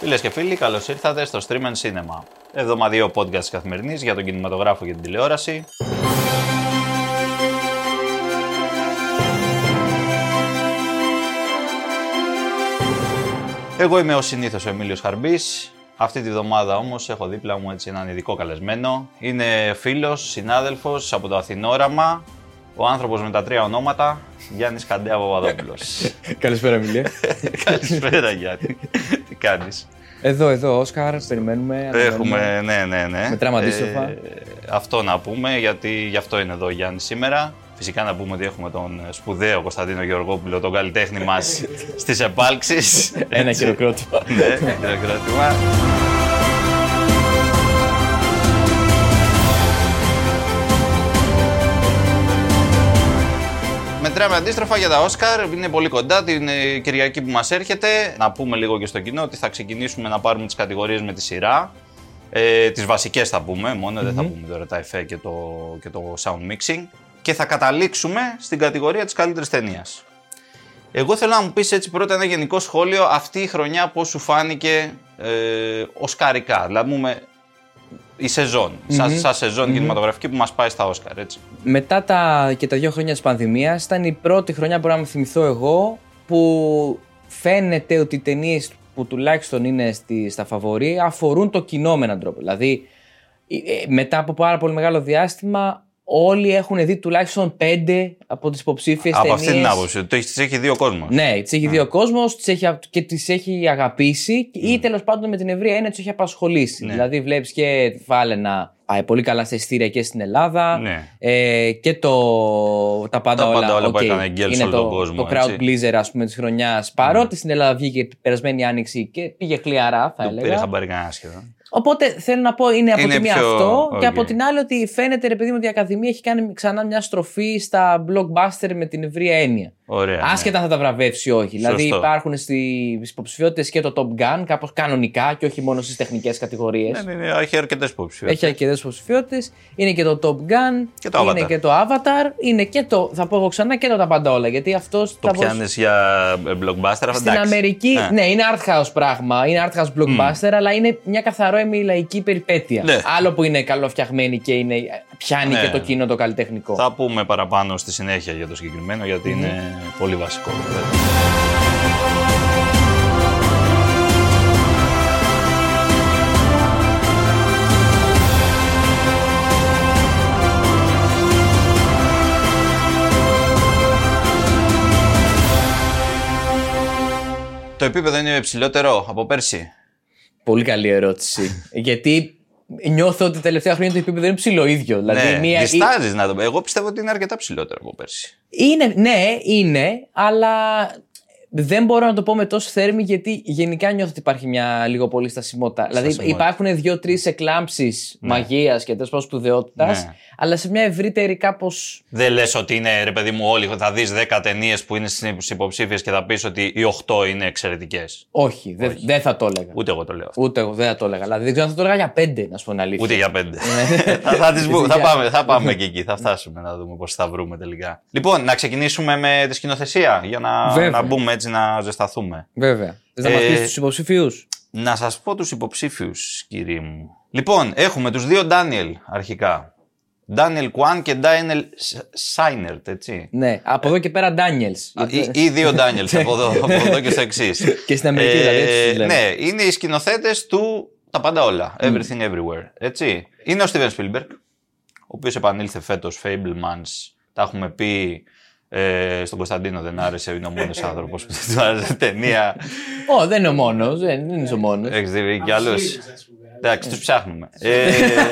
Φίλες και φίλοι, καλώς ήρθατε στο Stream and Cinema. Εβδομαδιαίο podcast καθημερινής για τον κινηματογράφο και την τηλεόραση. Εγώ είμαι ο συνήθως ο Εμίλιος Χαρμπής. Αυτή τη βδομάδα όμως έχω δίπλα μου έτσι έναν ειδικό καλεσμένο. Είναι φίλος, συνάδελφος από το Αθηνόραμα, ο άνθρωπος με τα τρία ονόματα, Γιάννης Καντέα Παπαδόπουλος. Καλησπέρα, Μιλία. Καλησπέρα Γιάννη. Τι κάνεις; Εδώ, εδώ, Όσκαρ, περιμένουμε. Έχουμε, ναι, ναι, ναι. Μετράμε αντίστροφα. Ε, αυτό να πούμε, γιατί γι' αυτό είναι εδώ ο Γιάννης σήμερα. Φυσικά να πούμε ότι έχουμε τον σπουδαίο Κωνσταντίνο Γεωργόπουλο, τον καλλιτέχνη μας στις επάλξεις. Ένα χειροκρότημα. ναι, χειροκρότημα. Μετράμε αντίστροφα για τα Όσκαρ. Είναι πολύ κοντά την ε, Κυριακή που μας έρχεται. Να πούμε λίγο και στο κοινό ότι θα ξεκινήσουμε να πάρουμε τις κατηγορίες με τη σειρά. Ε, τις βασικές θα πούμε μόνο, δεν θα πούμε τώρα τα εφέ και το, και το sound mixing. Και θα καταλήξουμε στην κατηγορία της καλύτερης ταινίας. Εγώ θέλω να μου πεις έτσι πρώτα ένα γενικό σχόλιο αυτή η χρονιά πώς σου φάνηκε ε, οσκαρικά. Δηλαδή μου η σεζόν, σαν, σαν σεζον κινηματογραφική που μας πάει στα Όσκαρ, έτσι. Μετά τα, και τα δύο χρόνια της πανδημίας ήταν η πρώτη χρονιά που μπορώ να με θυμηθώ εγώ που φαίνεται ότι οι ταινίες που τουλάχιστον είναι στη, στα φαβορή αφορούν το κοινό με έναν τρόπο. Δηλαδή ε, ε, μετά από πάρα πολύ μεγάλο διάστημα όλοι έχουν δει τουλάχιστον πέντε από τις υποψήφιες ταινίε. Από αυτή την άποψη. Τις έχει δει ο κόσμος. Ναι, τις έχει δει ο κόσμος και τις έχει αγαπήσει ή τέλος πάντων με την ευρεία έννοια τις έχει απασχολήσει. Ναι. Δηλαδή, βλέπεις και βάλε να πάει πολύ καλά στα ειστήρια και στην Ελλάδα. Ναι. Ε, και το, τα πάντα τα όλα, πάντα όλα okay, που έκανε γκέλ είναι όλο το, τον κόσμο. το crowd pleaser ας πούμε της χρονιάς. Παρότι στην Ελλάδα βγήκε την περασμένη άνοιξη και πήγε χλιαρά θα Το έλεγα. πήρε χαμπάρι κανένα σχεδόν. Οπότε θέλω να πω είναι από Είναι τη μία πιο- αυτό και οκ. από την άλλη ότι φαίνεται ρε παιδί μου ότι η Ακαδημία έχει κάνει ξανά μια στροφή στα blockbuster με την ευρεία έννοια. Ωραία. Άσχετα αν θα τα βραβεύσει ή όχι. Δηλαδή Σωστό. υπάρχουν στις υποψηφιότητες και το Top Gun, κάπως κανονικά και όχι μόνο στις τεχνικές κατηγορίες. Ναι, ναι, ναι, έχει αρκετές υποψηφιότητες. Έχει αρκετές υποψηφιότητες. Είναι και το Top Gun, Και το είναι Avatar. και το Avatar, είναι και το, θα πω εγώ ξανά, και το τα πάντα όλα. Γιατί αυτός Το πιάνεις για ε, blockbuster, αυτό στην εντάξει. Αμερική, Ναι. ναι, είναι art house πράγμα, είναι art house blockbuster, αλλά είναι μια καθαρό εμιλαϊκή περιπέτεια. Ναι. Άλλο που είναι καλοφτιαγμένη και είναι, πιάνει Ναι. και το κοινό το καλλιτεχνικό. Θα πούμε παραπάνω στη συνέχεια για το συγκεκριμένο γιατί είναι πολύ βασικό. Το επίπεδο είναι υψηλότερο από πέρσι. Πολύ καλή ερώτηση. Γιατί νιώθω ότι τα τελευταία χρόνια το επίπεδο είναι ψηλό ίδιο. Δηλαδή, ναι, μία... διστάζεις να το πω. Εγώ πιστεύω ότι είναι αρκετά ψηλότερο από πέρσι. Είναι, ναι, είναι, αλλά δεν μπορώ να το πω με τόσο θέρμη γιατί γενικά νιώθω ότι υπάρχει μια λίγο πολύ στασιμότητα. Δηλαδή Στασιμότητα. υπάρχουν δύο-τρεις εκλάμψεις μαγείας και τέλος πάντων σπουδαιότητας, Ναι. αλλά σε μια ευρύτερη κάπω. Δεν λες ότι είναι ρε παιδί μου, όλοι θα δεις 10 ταινίες που είναι στις υποψήφιες και θα πεις ότι οι 8 είναι εξαιρετικές. Όχι, δεν δεν θα το έλεγα. Ούτε εγώ το λέω αυτό. Ούτε εγώ δεν θα το έλεγα. Δηλαδή δεν ξέρω αν θα το έλεγα για πέντε, να σου πω την αλήθεια. Ούτε για 5. θα, θα, τις μπου- θα, Για- πάμε, θα πάμε και εκεί, θα φτάσουμε να δούμε πώς θα βρούμε τελικά. Λοιπόν, να ξεκινήσουμε με τη σκηνοθεσία για να, Βέβαια. να μπούμε έτσι να ζεσταθούμε. Βέβαια. Θες να μα Ε, πει τους υποψηφίους; Να σας πω τους υποψήφιους, κύριε μου. Λοιπόν, έχουμε τους δύο Ντάνιελ αρχικά. Ντάνιελ Κουάν και Ντάνιελ Σάινερτ, έτσι. Ναι, από εδώ και πέρα Ντάνιελς. Α, Ή, ή δύο Ντάνιελς από εδώ, από εδώ και στο εξής. Και στην Αμερική, δηλαδή, έτσι τους λένε. Ναι, είναι οι σκηνοθέτες του Τα πάντα όλα. Everything Everywhere. Έτσι. Είναι ο Steven Spielberg, ο οποίος επανήλθε φέτος Fablemans. Τα έχουμε πει. Ε, στον Κωνσταντίνο δεν άρεσε, είναι ο μόνος άνθρωπος που δεν του άρεσε ταινία. Ω, δεν είναι ο μόνος. Δεν είναι ο μόνος. Έχεις δει κι άλλους; Εντάξει, τους ψάχνουμε. Ε,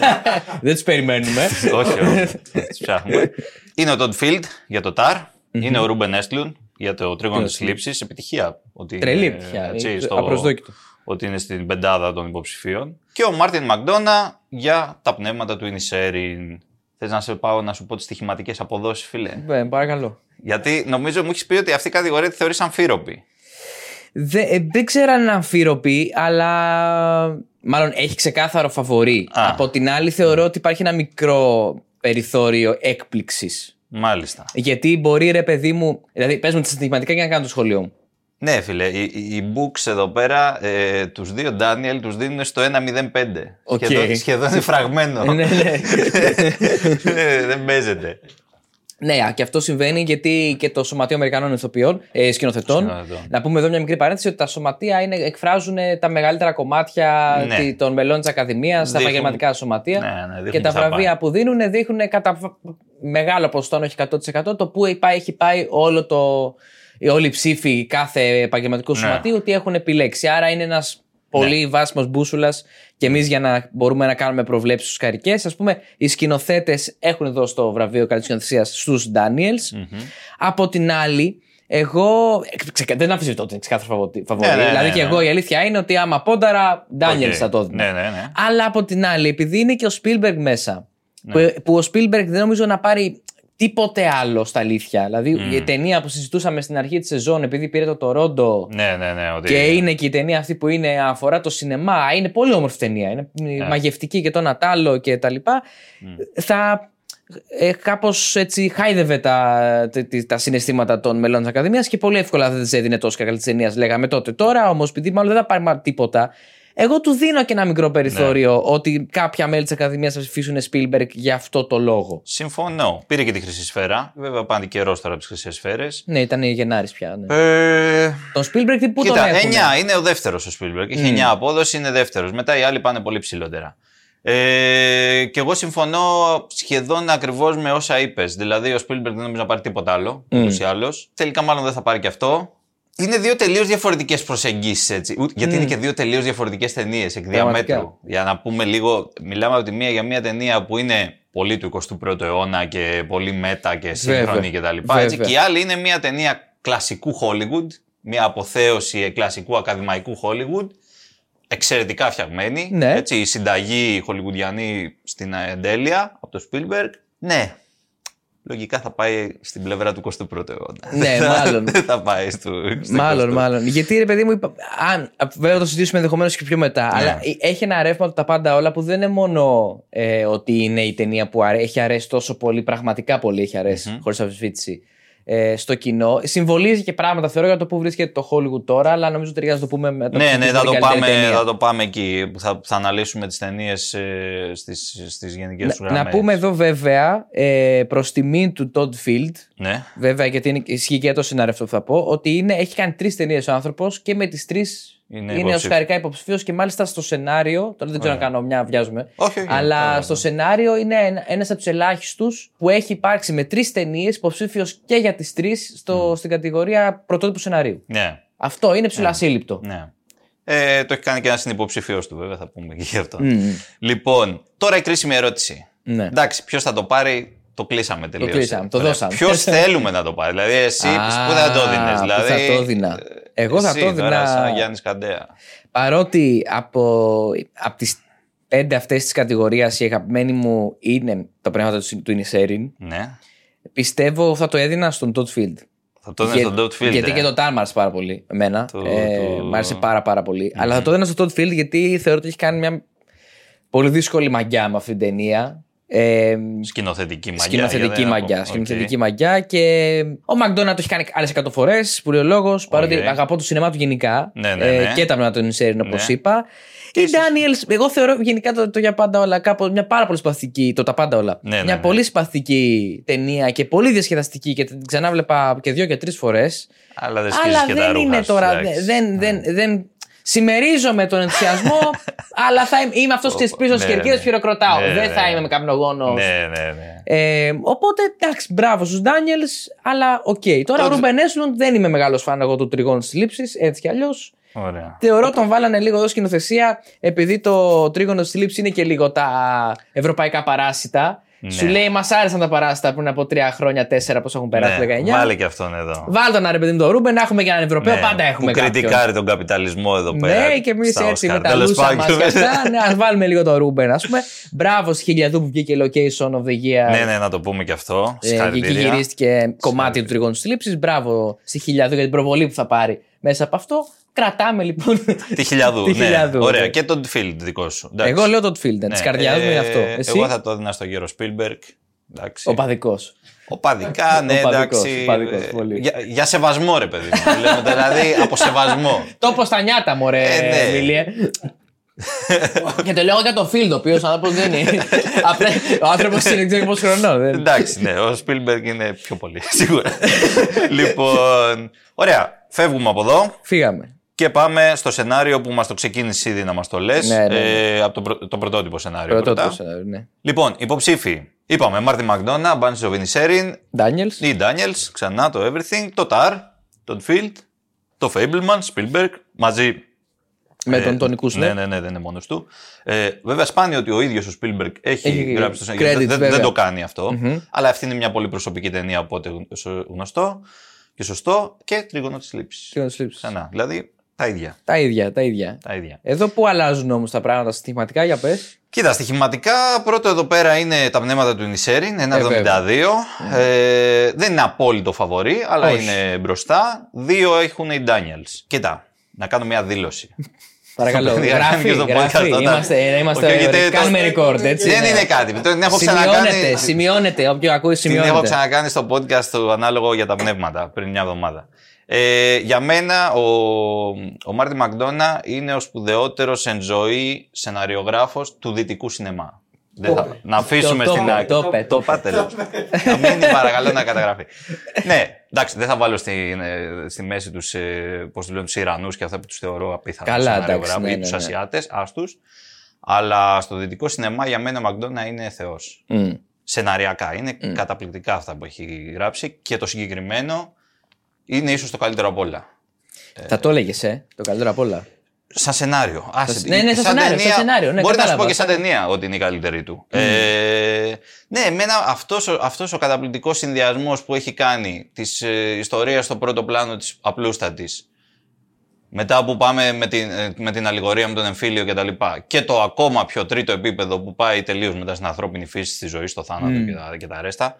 δεν τους περιμένουμε. όχι, όχι. Τους ψάχνουμε. Είναι ο Todd Field για το Tár. Είναι ο Ρούμπεν Έστλουντ για το τρίγωνο της θλίψης. Επιτυχία. Ότι Τρελή είναι, επιτυχία. έτσι, Ε, στο- απροσδόκητο. Ότι είναι στην πεντάδα των υποψηφίων. Και ο Μάρτιν Μακδόνα για τα πνεύματα του Ινισέριν. Θες να σε πάω να σου πω τις στοιχηματικές αποδόσεις, φίλε; Ναι, παρακαλώ. Γιατί νομίζω μου έχεις πει ότι αυτή η κατηγορία τη θεωρείς αμφίροπη. Δε, ε, δεν ξέρω αν είναι αμφίρροπη, αλλά μάλλον έχει ξεκάθαρο φαβορή. Α. Από την άλλη, θεωρώ ότι υπάρχει ένα μικρό περιθώριο έκπληξης. Μάλιστα. Γιατί μπορεί ρε παιδί μου. Δηλαδή, πες μου τα στοιχηματικά για να κάνω το σχόλιο μου. Ναι, φίλε, οι, οι books εδώ πέρα ε, τους δύο Ντάνιελ τους δίνουν στο 1.05. Οκ. Σχεδόν, σχεδόν είναι φραγμένο. ναι, ναι. Ε, Δεν παίζεται. ναι, και αυτό συμβαίνει γιατί και το Σωματείο Αμερικανών Ηθοποιών, ε, σκηνοθετών. Σκηνοθετών. Να πούμε εδώ μια μικρή παρένθεση ότι τα σωματεία είναι, εκφράζουν τα μεγαλύτερα κομμάτια Ναι. τη- των μελών της Ακαδημίας, τα Δείχνουν- επαγγελματικά σωματεία. Ναι, ναι, δείχνουν και τα τι θα βραβεία πάει. που δίνουν δείχνουν κατά β- μεγάλο ποσοστό, αν όχι 100%, το που πάει- έχει πάει όλο το, οι όλοι οι ψήφοι κάθε επαγγελματικού Ναι. σωματείου ότι έχουν επιλέξει. Άρα είναι ένας πολύ βάσιμος μπούσουλας και εμείς για να μπορούμε να κάνουμε προβλέψεις οσκαρικές. Ας πούμε, οι σκηνοθέτες έχουν δώσει το βραβείο καλής σκηνοθεσίας στους Ντάνιελς. Από την άλλη, εγώ. ξεκα- Δεν αμφισβητώ ότι είναι ξεκάθαρο φαβορή. Ναι, ναι, ναι, δηλαδή και ναι. εγώ η αλήθεια είναι ότι άμα πόνταρα, Ντάνιελ Οκ. θα το έδινα. Ναι, ναι, ναι. Αλλά από την άλλη, επειδή είναι και ο Spielberg μέσα, Ναι. που, που ο Spielberg δεν νομίζω να πάρει τίποτε άλλο στα αλήθεια. Δηλαδή η ταινία που συζητούσαμε στην αρχή της σεζόν, επειδή πήρε το Τορόντο Ναι, ναι, ναι. Ότι... και είναι και η ταινία αυτή που είναι αφορά το σινεμά, είναι πολύ όμορφη ταινία. Είναι Ναι. μαγευτική και το Νατάλο και τα λοιπά. Θα ε, κάπως έτσι χάιδευε τα, τα, τα συναισθήματα των μελών της Ακαδημίας και πολύ εύκολα δεν της έδινε τόσο καλή της ταινίας λέγαμε τότε. Τώρα όμως επειδή μάλλον δεν θα πάρει μα- τίποτα εγώ του δίνω και ένα μικρό περιθώριο Ναι. ότι κάποια μέλη της Ακαδημίας θα ψηφίσουν Spielberg για αυτό το λόγο. Συμφωνώ. Πήρε και τη χρυσή σφαίρα. Βέβαια, πάνε καιρός τώρα από τις χρυσές σφαίρες. Ναι, ήταν Γενάρης πια. Ναι. Ε, Τον Spielberg τι που τον Κοίτα, έχουν. 9 είναι ο δεύτερος ο Spielberg. Έχει 9 απόδοση, είναι δεύτερος. Μετά οι άλλοι πάνε πολύ ψηλότερα. Ε, και εγώ συμφωνώ σχεδόν ακριβώς με όσα είπες. Δηλαδή, ο Spielberg δεν νομίζω να πάρει τίποτα άλλο, ούτως ή άλλως. Τελικά, μάλλον δεν θα πάρει και αυτό. Είναι δύο τελείως διαφορετικές προσεγγίσεις έτσι. Ούτε- Γιατί είναι και δύο τελείως διαφορετικές ταινίες εκ Πραγματικά. διαμέτρου. Για να πούμε λίγο, μιλάμε από τη μία για μια ταινία που είναι πολύ του 21ου αιώνα και πολύ μέτα και σύγχρονη Βέβαια. κτλ. Έτσι, Βέβαια. και η άλλη είναι μια ταινία κλασικού Hollywood, μια αποθέωση κλασικού ακαδημαϊκού Hollywood, εξαιρετικά φτιαγμένη. Ναι. Έτσι, η συνταγή χολιγουδιανή στην εντέλεια από το Spielberg. Ναι, λογικά θα πάει στην πλευρά του 21ου αιώνα. Ναι, μάλλον. Δεν θα πάει στο, στο Μάλλον, 20ου. μάλλον. Γιατί ρε παιδί μου, είπα, αν, βέβαια θα το συζητήσουμε ενδεχομένως και πιο μετά, Ναι. αλλά ε- έχει ένα ρεύμα από τα πάντα όλα που δεν είναι μόνο ε, ότι είναι η ταινία που αρέ- έχει αρέσει τόσο πολύ, πραγματικά πολύ έχει αρέσει, χωρίς αμφισβήτηση, ε, στο κοινό. Συμβολίζει και πράγματα, θεωρώ, για το που βρίσκεται το Hollywood τώρα, αλλά νομίζω ταιριάζει να το πούμε μετά. Ναι, ναι, θα το, την καλύτερη πάμε, ταινία. θα το πάμε εκεί που θα, θα αναλύσουμε τις ταινίες ε, στις, στις γενικές τους Να, γραμμές. να πούμε εδώ βέβαια, ε, προς τιμήν του Todd Field, Ναι. βέβαια γιατί είναι, ισχύει και για το σενάριο αυτό που θα πω, ότι είναι, έχει κάνει τρεις ταινίες ο άνθρωπος και με τις τρεις Είναι είναι, υποψήφιος. οσκαρικά υποψήφιο και μάλιστα στο σενάριο. Τώρα δεν ξέρω να κάνω μια, βιάζουμε. Όχι, όχι, αλλά καλά, στο ναι. σενάριο είναι ένα από τους ελάχιστους που έχει υπάρξει με τρεις ταινίες υποψήφιος και για τις τρεις στην κατηγορία πρωτότυπου σεναρίου. Ναι. Αυτό είναι ψηλασύλληπτο. Ναι. Ε, το έχει κάνει και ένας συνυποψηφίος του, βέβαια, θα πούμε και γι' αυτό. Μμμ. Λοιπόν, τώρα η κρίσιμη ερώτηση. Ναι. Εντάξει, ποιος θα το πάρει, το κλείσαμε τελείως. κλείσαμε, το δώσαμε. Ποιος θέλουμε να το πάρει, δηλαδή εσύ Α, πού θα το δίνεις. πού Δηλαδή, θα το έδινα. Εγώ θα εσύ το έδινα- Τώρα, σαν Γιάννης Καντέα. Παρότι από, από τις πέντε αυτές της κατηγορίας η αγαπημένη μου είναι τα πράγματα του, του Ινισέριν, Ναι. πιστεύω θα το έδινα στον Todd Field. Θα το έδινε στον Dot Field. γιατί ε. και το Tar μ' άρεσε πάρα πολύ εμένα. Το- ε, το- Μ' άρεσε πάρα πάρα πολύ. Αλλά θα το έδινα στον Todd Field γιατί θεωρώ ότι έχει κάνει μια πολύ δύσκολη μαγιά με αυτή την ταινία. Ε, Σκηνοθετική μαγιά. σκηνοθετική για να μαγιά. πω. Σκηνοθετική Οκ. μαγιά και ο Μακδόνα το έχει κάνει άλλες 100 φορές, που λέει ο λόγος. Παρότι Οκ. αγαπώ το σινεμά του γενικά. Ναι, ναι, ε, ναι. και τα πνεύματα του Ινισέριν, όπως Ναι. είπα. Οι Ντάνιελ, εγώ θεωρώ γενικά το, το για τα πάντα όλα κάπως μια πάρα πολύ συμπαθητική. Το τα πάντα όλα. Ναι, ναι, μια ναι. πολύ συμπαθητική ταινία και πολύ διασκεδαστική και την ξανάβλεπα και δύο και τρεις φορές. Αλλά δεν σκίζει Αλλά και τα δεν ρούχα είναι σου, τώρα. εντάξει. Δεν, δεν, δεν, συμμερίζομαι τον ενθουσιασμό, αλλά θα είμαι, είμαι αυτός στην πίσω τη Ναι, κερκίδα ναι. που χειροκροτάω. Ναι, δεν ναι. θα είμαι με καπνογόνο. Ναι, ναι, ναι. Ε, οπότε εντάξει, μπράβο στους Ντάνιελς, αλλά οκ. Τώρα ο Τότε- Ρούμπεν Έστλουντ δεν είμαι μεγάλος φαν εγώ του τριγώνου της θλίψης, έτσι κι αλλιώς. Ωραία. Θεωρώ τον βάλανε λίγο εδώ σκηνοθεσία, επειδή το τρίγωνο της θλίψης είναι και λίγο τα ευρωπαϊκά παράσιτα. Ναι. Σου λέει, μας άρεσαν τα παράσιτα πριν από τρία χρόνια, τέσσερα, πώς έχουν περάσει, Ναι, 19. Βάλε και αυτόν εδώ. Βάλτε 'να ρε παιδί μου το Ρούμπεν, να έχουμε και έναν Ευρωπαίο, Ναι, πάντα έχουμε που κάποιον. κριτικάρει τον καπιταλισμό εδώ πέρα. Ναι, και εμείς στα έτσι Όσκαρ. με τα Τέλος λούσα πάντων. μας και αυτά. Ναι, ας βάλουμε λίγο το Ρούμπεν, ας πούμε. Μπράβο στη Χιλιαδού που βγήκε location of the year. Ναι, ναι, να το πούμε και αυτό. Ε, και Συγχαρητήρια. γυρίστηκε κομμάτι του τριγώνου της θλίψης. Μπράβο στη Χιλιαδού για την προβολή που θα πάρει μέσα από αυτό. Κρατάμε λοιπόν. Τη Χιλιαδού. Τη ναι. Χιλιαδού, Ωραία. ναι. Και τον Field δικός σου. Εντάξει. Εγώ λέω το Field, Ναι, της καρδιάς μου είναι ε, αυτό. Εσύ; Εγώ θα το έδινα στο γέρο Spielberg. Εντάξει. Οπαδικό. Οπαδικά, ναι, Οπαδικός, εντάξει. οπαδικός, ε, πολύ. Για, για σεβασμό, ρε παιδί μου. Λέμε, δηλαδή, από σεβασμό. Τόπο στα νιάτα, μωρέ, Ε, ναι. Εμίλιε. και το λέω για τον Φίλντ, ο οποίος άνθρωπος δεν είναι. Απλά ο άνθρωπος είναι δεν ξέρω πόσο χρονών. δεν- Εντάξει, ναι, ο Σπίλμπεργκ είναι πιο πολύ, σίγουρα. λοιπόν, ωραία. Φεύγουμε από εδώ Φύγαμε. Και πάμε στο σενάριο που μας το ξεκίνησε ήδη να μας το λες. Ναι, ναι, ναι. Ε, από το, πρω- το πρωτότυπο σενάριο. Πρώτο πρώτα. το σενάριο, ναι. Λοιπόν, υποψήφοι. Είπαμε Μάρτι Μακδόνα, Μπάνσι Βενισέριν, Ντάνιελς. ή Ντάνιελς, ξανά το Everything, το Ταρ, το Field, το Fableman, Spielberg, μαζί. Με ε, τον Τονικού Ναι, ναι, ναι, δεν είναι μόνος του. Ε, βέβαια, σπάνιο ότι ο ίδιος ο Spielberg έχει, Έχει γράψει το σενάριο. credits, Δεν, δεν, βέβαια. δεν το κάνει αυτό. Αλλά αυτή είναι μια πολύ προσωπική ταινία από ό,τι γνωστό και σωστό και τρίγωνο της λήψης. Τρίγωνο της λήψης. Ξανά. Δηλαδή τα ίδια. Τα ίδια, τα ίδια. Τα ίδια. Εδώ που αλλάζουν όμως τα πράγματα στοιχηματικά, για πες. Κοίτα, στοιχηματικά πρώτο εδώ πέρα είναι τα πνεύματα του Νισέριν, 1,72. Ε, δεν είναι απόλυτο φαβορή, αλλά Όχι. είναι μπροστά. Δύο έχουν οι Daniels. Κοίτα, να κάνω μια δήλωση. Παρακαλώ. Το παιδί γράφει, κάνει και στο γράφει. podcast όταν- Είμαστε, είμαστε Όχι, γιατί το- κάνουμε record, έτσι. Δεν ναι. είναι κάτι. Την έχω Σημειώνεται, ξανακάνει. σημειώνεται. Όποιο ακούει, Την έχω σημειώνεται. ξανακάνει στο podcast το ανάλογο για τα πνεύματα πριν μια εβδομάδα. Ε, για μένα ο, ο Μάρτι Μακδόνα είναι ο σπουδαιότερος εν ζωή σεναριογράφος του δυτικού σινεμά. Δεν θα, να αφήσουμε Το- το στην είπε, άκρη. το είπε, το είπε. πάτε, λέω. Να μείνει παρακαλώ να καταγραφεί. ναι, εντάξει, δεν θα βάλω στη, ε, στη μέση τους, ε, πώς τους λένε, τους Ιρανούς και αυτά που τους θεωρώ απίθανους Καλά, εντάξει, σεναριογράφους ναι, ή ναι, τους ναι. Ασιάτες, άστους. Αλλά στο δυτικό σινεμά για μένα ο Μακδόνα είναι θεός Μμ. σεναριακά. Είναι καταπληκτικά αυτά που έχει γράψει και το συγκεκριμένο είναι ίσως το καλύτερο από όλα. Θα το έλεγες, ε, το καλύτερο απ' όλα. Σαν σενάριο. Άσε, ναι, ναι, σαν σενάριο, σαν σενάριο, ναι, μπορεί να σου κατάλαβα. πω και σαν ταινία ότι είναι η καλύτερη του. Ε, ναι, εμένα αυτός, ο- αυτός ο καταπληκτικός συνδυασμός που έχει κάνει της ε, ιστορίας στο πρώτο πλάνο της απλούστατης μετά που πάμε με την, ε, με την αλληγορία με τον εμφύλιο και τα λοιπά και το ακόμα πιο τρίτο επίπεδο που πάει τελείως μετά στην ανθρώπινη φύση, στη ζωή, στο θάνατο και, τα, και τα ρέστα.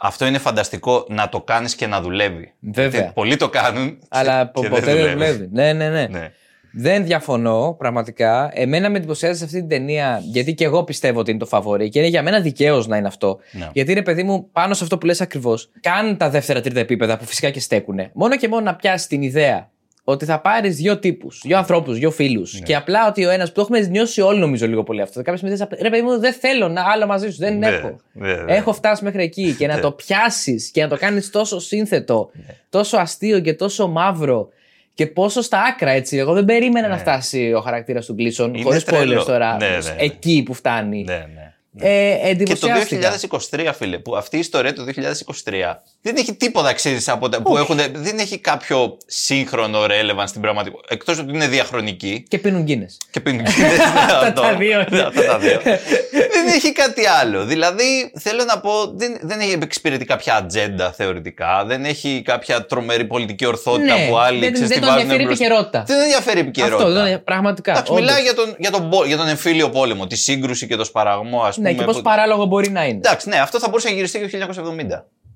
Αυτό είναι φανταστικό να το κάνεις και να δουλεύει. Βέβαια. Γιατί πολλοί το κάνουν Αλλά και πο- δεν ποτέ δεν δουλεύεις. Ναι, ναι, ναι. Ναι. Δεν διαφωνώ πραγματικά. Εμένα με εντυπωσιάζει σε αυτή την ταινία, γιατί και εγώ πιστεύω ότι είναι το φαβορή και είναι για μένα δικαίως να είναι αυτό. Ναι. Γιατί είναι παιδί μου, πάνω σε αυτό που λες ακριβώς, κάνουν τα δεύτερα-τρίτα επίπεδα που φυσικά και στέκουνε. Μόνο και μόνο να πιάσει την ιδέα ότι θα πάρεις δύο τύπους, δύο ανθρώπους, δύο φίλους. Ναι. Και απλά ότι ο ένας που το έχουμε νιώσει όλοι νομίζω λίγο πολύ αυτό. Κάποιε στιγμέ απλά, ρε παιδί μου, δεν θέλω να άλλο μαζί σου, δεν Ναι, έχω. ναι, ναι. Έχω φτάσει μέχρι εκεί και να το πιάσεις και να το κάνεις τόσο σύνθετο, Ναι. τόσο αστείο και τόσο μαύρο. Και πόσο στα άκρα έτσι. Εγώ δεν περίμενα να φτάσει ο χαρακτήρας του Γκλίσον, Είναι χωρίς τρελό. spoilers τώρα, Ναι, ναι, ναι. εκεί που φτάνει. Ναι, ναι. Ε, Και το εντυπωσιάστηκα. 2023, φίλε, που αυτή η ιστορία του 2023 δεν έχει τίποτα, ξέρεις, από τα, που έχουν, δεν έχει κάποιο σύγχρονο relevance στην πραγματικότητα. Εκτός ότι είναι διαχρονική Και πίνουν γκίνες. και πινγκίνες. αυτό. τα δύο, ναι. Ναι, αυτά τα δύο. δεν έχει κάτι άλλο. Δηλαδή, θέλω να πω, δεν, δεν έχει εξυπηρετεί κάποια ατζέντα θεωρητικά. Δεν έχει κάποια τρομερή πολιτική ορθότητα Ναι, που άλλοι δεν- ξέρεις, δεν τη τον βάζουν ενδιαφέρει η μπροστά. επικαιρότητα. Δεν ενδιαφέρει η επικαιρότητα. Αυτό δεν είναι πραγματικά. Εντάξει, όντως. μιλάει για τον, για, τον, πο- για τον εμφύλιο πόλεμο, τη σύγκρουση και το σπαραγμό, ας πούμε. Ναι, και πώ που- παράλογο μπορεί να είναι. Εντάξει, ναι, αυτό θα μπορούσε να γυριστεί και το 1970.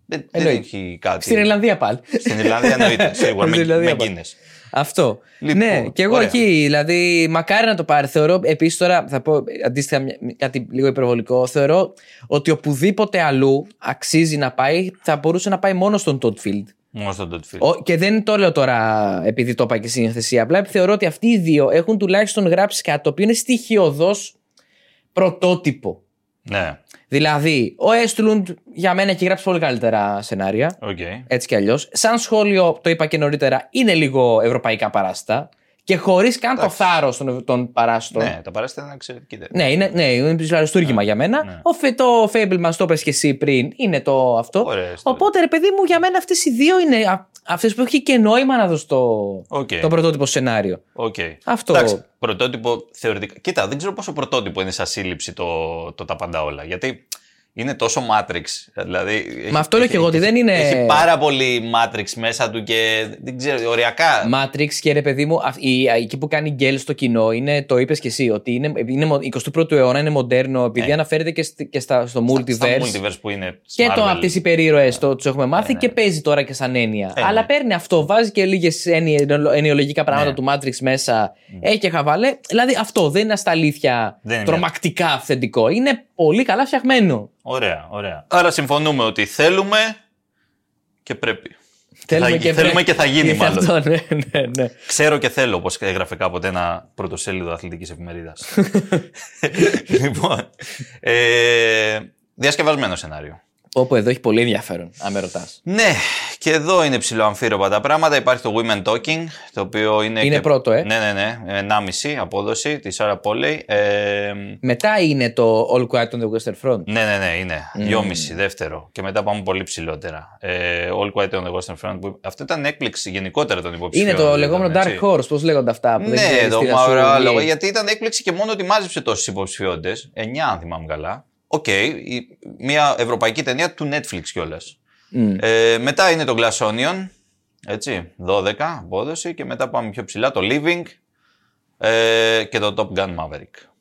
Δεν, δεν Εννοείται. έχει κάτι. Στην Ιρλανδία πάλι. Στην Ιρλανδία εννοείται, σίγουρα. Στην με, Ιρλανδία με πάλι. Guinness. Αυτό. Λοιπόν, ναι, και εγώ ωραία. εκεί. Δηλαδή, μακάρι να το πάρει. Θεωρώ, επίσης τώρα θα πω αντίστοιχα μια- κάτι λίγο υπερβολικό. Θεωρώ ότι οπουδήποτε αλλού αξίζει να πάει, θα μπορούσε να πάει μόνο στον Todd Field. Μόνο στον Todd Field. Ο- και δεν το λέω τώρα επειδή το είπα και στη σκηνοθεσία. Απλά θεωρώ ότι αυτοί οι δύο έχουν τουλάχιστον γράψει κάτι το οποίο είναι στοιχειωδώς πρωτότυπο. Ναι, Δηλαδή, ο Έστλουντ για μένα έχει γράψει πολύ καλύτερα σενάρια. οκ. Έτσι κι αλλιώς. Σαν σχόλιο, το είπα και νωρίτερα, είναι λίγο ευρωπαϊκά παράσιτα. Και χωρίς καν το θάρρος των, των παράσιτων. Ναι, τα παράσιτα είναι εξαιρετική ταινία. Ναι, είναι, ναι, είναι ψιλοαριστούργημα για μένα. ναι. Ο, φε- το Fabelmans το είπες και εσύ πριν, είναι το αυτό. Ωραία ιστορία. Οπότε, ρε παιδί μου, για μένα αυτές οι δύο είναι αυτές που έχει και νόημα να δω στο Οκ. το πρωτότυπο σενάριο. Οκ. Αυτό. Εντάξει, πρωτότυπο θεωρητικά. Κοίτα, δεν ξέρω πόσο πρωτότυπο είναι σαν σύλληψη το, το τα πάντα όλα. Γιατί είναι τόσο Matrix. Δηλαδή, έχει- αυτό λέω έχει- και εγώ, ότι έχει- δεν είναι- Έχει πάρα πολύ Matrix μέσα του και δεν ξέρω, οριακά. Matrix και ρε παιδί μου, αυ- η- εκεί που κάνει γκέλ στο κοινό είναι, το είπες και εσύ, ότι είναι, είναι μο- 21ο αιώνα, είναι μοντέρνο, επειδή αναφέρεται και, στη- και στα, στο multiverse. Ναι. Στα multiverse που είναι. Και το Marvel. από τους υπερήρωες το τους έχουμε μάθει ναι. και παίζει τώρα και σαν έννοια. Ε, Αλλά ναι. παίρνει αυτό, βάζει και λίγες ενοιολογικά πράγματα Ναι. του Matrix μέσα. Έχει και χαβαλέ. Δηλαδή αυτό δεν είναι στα αλήθεια Δεν είναι. τρομακτικά αυθεντικό. Είναι πολύ καλά φτιαγμένο. Ωραία, ωραία. Άρα συμφωνούμε ότι θέλουμε και πρέπει. Θέλουμε θα, και θέλουμε πρέπει. και θα γίνει Είναι μάλλον. Αυτό, ναι, ναι, ναι. Ξέρω και θέλω, όπως έγραφε κάποτε ένα πρωτοσέλιδο αθλητικής εφημερίδας. λοιπόν. Ε, διασκευασμένο σενάριο. Όπου εδώ έχει πολύ ενδιαφέρον, αν με ρωτάς. Ναι, και εδώ είναι ψηλοαμφίροπα τα πράγματα. Υπάρχει το Women Talking, το οποίο είναι. Είναι και- πρώτο, ε. Ναι, ναι, ναι. 1,5 απόδοση της Σάρα Πόλεϊ. Ε, Μετά είναι το All Quiet on the Western Front. ναι, ναι, ναι, είναι. 2,5 δεύτερο. Και μετά πάμε πολύ ψηλότερα. Ε, All Quiet on the Western Front. Που... Αυτό ήταν έκπληξη γενικότερα των υποψηφίων. Είναι το ήταν, λεγόμενο έτσι. Dark Horse, πώς λέγονται αυτά. Που δεν Ναι, ξέρεις το τι θα σου μαύρο άλογο, λέει. γιατί ήταν έκπληξη και μόνο ότι μάζεψε τόσε υποψηφιότητε. 9, αν θυμάμαι καλά. Οκ, η- μια ευρωπαϊκή ταινία του Netflix κιόλας. Μμ. Ε, μετά είναι το Glass Onion, έτσι, 12 απόδοση και μετά πάμε πιο ψηλά το Living ε, και το Top Gun Maverick.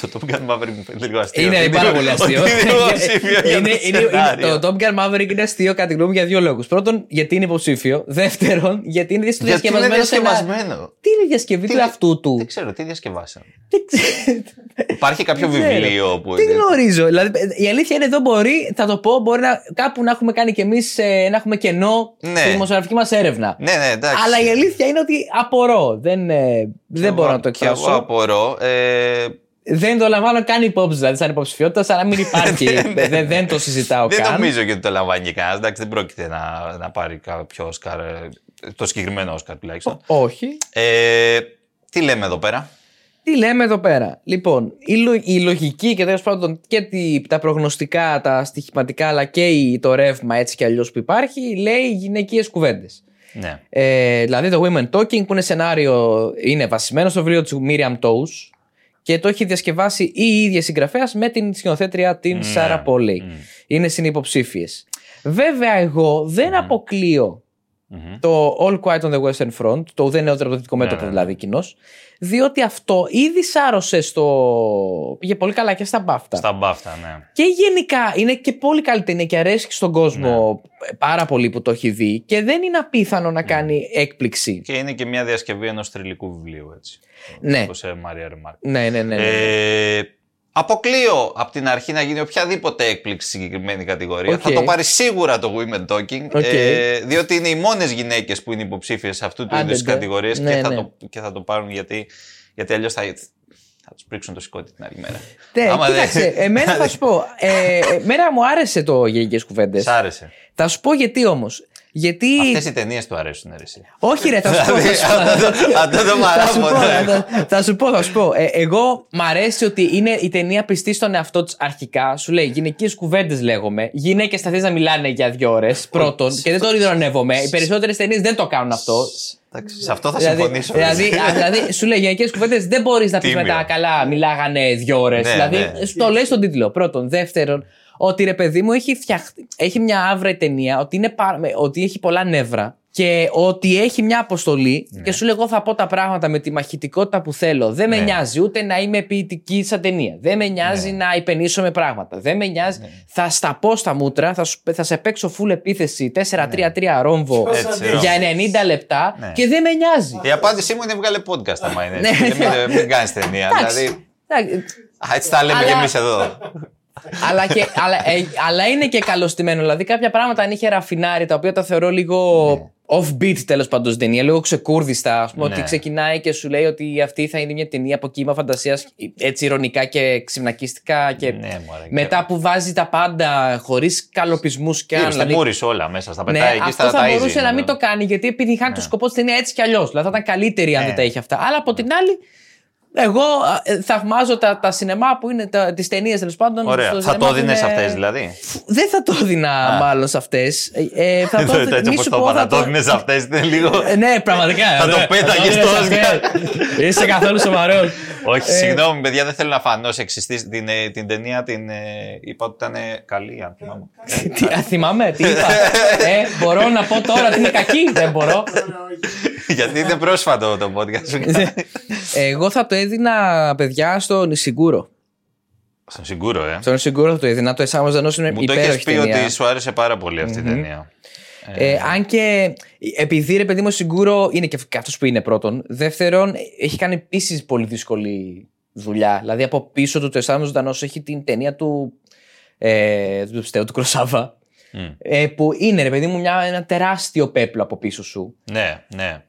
Το Top Gun Maverick μου φαίνεται λίγο αστείο. Είναι Ότι πάρα πολύ ότι αστείο. Είναι υποψήφιο για Είναι- το είναι- σενάριο. είναι- Το Top Gun Maverick είναι αστείο κατά τη γνώμη μου για δύο λόγους. Πρώτον, γιατί είναι υποψήφιο. Δεύτερον, γιατί είναι στο Γιατί είναι διασκευασμένο σενάριο. διασκευασμένο. Τι είναι η διασκευή Τι του είναι- εαυτού του; Δεν ξέρω, τι διασκευάσαμε. Δεν ξέρω. Υπάρχει κάποιο Δεν ξέρω. βιβλίο που. Δεν γνωρίζω. Δηλαδή, η αλήθεια είναι εδώ μπορεί, θα το πω, μπορεί να, κάπου να έχουμε κάνει κι εμείς να έχουμε κενό Ναι. στη δημοσιογραφική μας έρευνα. Ναι, ναι, εντάξει. Αλλά η αλήθεια είναι ότι απορώ. Δεν, ε, δεν μπορώ να το Κι εγώ εκφράσω. απορώ. Ε, Δεν το λαμβάνω καν υπόψη, δηλαδή, σαν υποψηφιότητα, σαν να μην υπάρχει. δεν, δεν το συζητάω δεν καν. νομίζω ότι το λαμβάνει κανένας. Εντάξει, δεν πρόκειται να, να πάρει κάποιο Όσκαρ. ε, Το συγκεκριμένο Όσκαρ τουλάχιστον. Όχι. Ε, τι λέμε εδώ πέρα; Τι λέμε εδώ πέρα; Λοιπόν, η, λο- η λογική και τέλος πάντων και τη- τα προγνωστικά, τα στοιχηματικά, αλλά και η- το ρεύμα έτσι κι αλλιώς που υπάρχει, λέει γυναικείες κουβέντες. Ναι. Ε, δηλαδή το Women Talking που είναι σενάριο, είναι βασισμένο στο βιβλίο του Miriam Toews και το έχει διασκευάσει η ίδια συγγραφέας με την σκηνοθέτρια την Ναι. Sarah Polley. Μμ. Είναι συνυποψήφιες. Βέβαια, εγώ δεν αποκλείω Μμμ. το All Quiet on the Western Front, το ουδέν νεότερο από το δυτικό μέτωπο ναι, ναι. δηλαδή κοινώ, διότι αυτό ήδη σάρωσε στο. πήγε πολύ καλά και στα μπάφτα. Στα μπάφτα, ναι. Και γενικά είναι και πολύ καλή ταινία και αρέσει στον κόσμο Ναι. πάρα πολύ που το έχει δει και δεν είναι απίθανο να κάνει έκπληξη. Και είναι και μια διασκευή ενός τριλικού βιβλίου, έτσι. Ναι. Όπως σε Μαρία Ρεμάρκ. Ναι, ναι, ναι. ναι. Ε, αποκλείω από την αρχή να γίνει οποιαδήποτε έκπληξη στη συγκεκριμένη κατηγορία. Οκ. Θα το πάρει σίγουρα το Women Talking. Οκ. Ε, διότι είναι οι μόνες γυναίκες που είναι υποψήφιες σε αυτού του Άντε, είδους ντε. κατηγορίες Ναι, και, θα ναι. το, και θα το πάρουν γιατί, γιατί αλλιώς θα, θα τους πρήξουν το συκώτι την άλλη μέρα. Ναι, Άμα δεν- κοίταξε, εμένα θα σου πω. Ε, εμένα μου άρεσε το Γυναικείες Κουβέντες. Σ' άρεσε. Θα σου πω γιατί όμως. Γιατί. Αυτές οι ταινίες σου αρέσουν, ρε, εσύ. Όχι, ρε, θα σου πω. θα σου πω. Δηλαδή, Αυτό το Θα σου πω, παράπονο. θα, θα σου πω, θα σου πω. Ε, εγώ μ' αρέσει ότι είναι η ταινία πιστή στον εαυτό της αρχικά. Σου λέει γυναικείες κουβέντες λέγομαι. Γυναίκες θα θες να μιλάνε για δύο ώρες. Πρώτον. και δεν το ειρωνεύομαι. Οι περισσότερες ταινίες δεν το κάνουν αυτό. Εντάξει, Σε αυτό θα Δηλαδή, συμφωνήσω. δηλαδή, α, δηλαδή, σου λέει γυναικείες κουβέντες δεν μπορείς να πεις Τίμιο. μετά καλά, μιλάγανε δύο ώρες. Ναι, δηλαδή, ναι. σου το λέει στον τίτλο. Πρώτον. Δεύτερον, ότι ρε παιδί μου έχει, φτιαχτεί, έχει μια άβρα η ταινία, ότι, είναι, πάρα- με- ότι έχει πολλά νεύρα και ότι έχει μια αποστολή και σου λέει εγώ θα πω τα πράγματα με τη μαχητικότητα που θέλω. Δεν με Ναι. νοιάζει ούτε να είμαι ποιητική σαν ταινία. Δεν με νοιάζει να υπενήσω με πράγματα. Δεν με νοιάζει. Θα στα πω στα μούτρα, θα, σου- θα σε παίξω full επίθεση 4-3-3 ρόμβο Έτσι, για 90 λεπτά Ναι. και δεν με νοιάζει. Η απάντησή μου είναι βγάλε podcast άμα είναι. Ναι. έτσι. μην μην κάνεις ταινία. Εντάξει. Δηλαδή, Εντάξει, α, έτσι τα λέμε Αλλά- κι εμείς εδώ. Αλλά, και, αλλά, ε, αλλά είναι και καλωστημένο. Δηλαδή, κάποια πράγματα αν είχε ραφινάρει, τα οποία τα θεωρώ λίγο off-beat τέλος πάντων στην ταινία, λίγο ξεκούρδιστα. Α πούμε, Ναι. ότι ξεκινάει και σου λέει ότι αυτή θα είναι μια ταινία από κύμα φαντασίας, έτσι ηρωνικά και ξυμνακίστικα. Και Ναι, μωρέ, μετά που βάζει τα πάντα χωρίς καλοπισμούς και Γύρω αν. στη μούρη όλα μέσα, στα Ναι, πετάει εκεί αυτό στα θα ταΐζει, μπορούσε να ναι. μην το κάνει γιατί επιτυχάνει το σκοπό της ταινία έτσι κι αλλιώς. Δηλαδή θα ήταν καλύτερη αν Ναι. δεν τα είχε αυτά. Αλλά από την άλλη, εγώ ε, θαυμάζω τα, τα σινεμά που είναι τις ταινίες τέλος πάντων. Ωραία. στο Θα σινεμά το που δίνει είναι- αυτές δηλαδή; Δεν θα το έδινα μάλλον σε αυτές. Ε, θα το Έτσι μη όπως σου το πω, είπα, θα θα το δίνει αυτές. Είναι λίγο. Ε, Ναι, πραγματικά. Θα το ναι. πέταγες δίνεις στο αυτές. Είσαι καθόλου σοβαρός. Όχι, Ε, συγγνώμη, παιδιά, δεν θέλω να φανώ σεξιστή. Την, ε, την ταινία την ε, είπα ότι ήταν ε, καλή, αν θυμάμαι. Τι, α, θυμάμαι, τι είπα; ε, μπορώ να πω τώρα ότι είναι κακή; Δεν μπορώ. Γιατί είναι πρόσφατο το podcast σου. Εγώ θα το έδινα, παιδιά, στον Ισιγκούρο. Στον Ισιγκούρο, ε. Στον Ισιγκούρο θα το έδινα. Το Αισθάνομαι Ζωντανός είναι Μου το έχεις υπέροχη πει ταινία. ότι σου άρεσε πάρα πολύ αυτή η ταινία. Ε, αν και επειδή ρε παιδί μου ο Ισιγκούρο είναι και αυτός που είναι πρώτον. Δεύτερον, έχει κάνει επίσης πολύ δύσκολη δουλειά. Δηλαδή από πίσω του το Αισθάνομαι Ζωντανός έχει την ταινία του Ε, του πιστεύω, του Κουροσάβα. Ε, που είναι, ρε παιδί μου, μια, ένα τεράστιο πέπλο από πίσω σου. Ναι, ναι.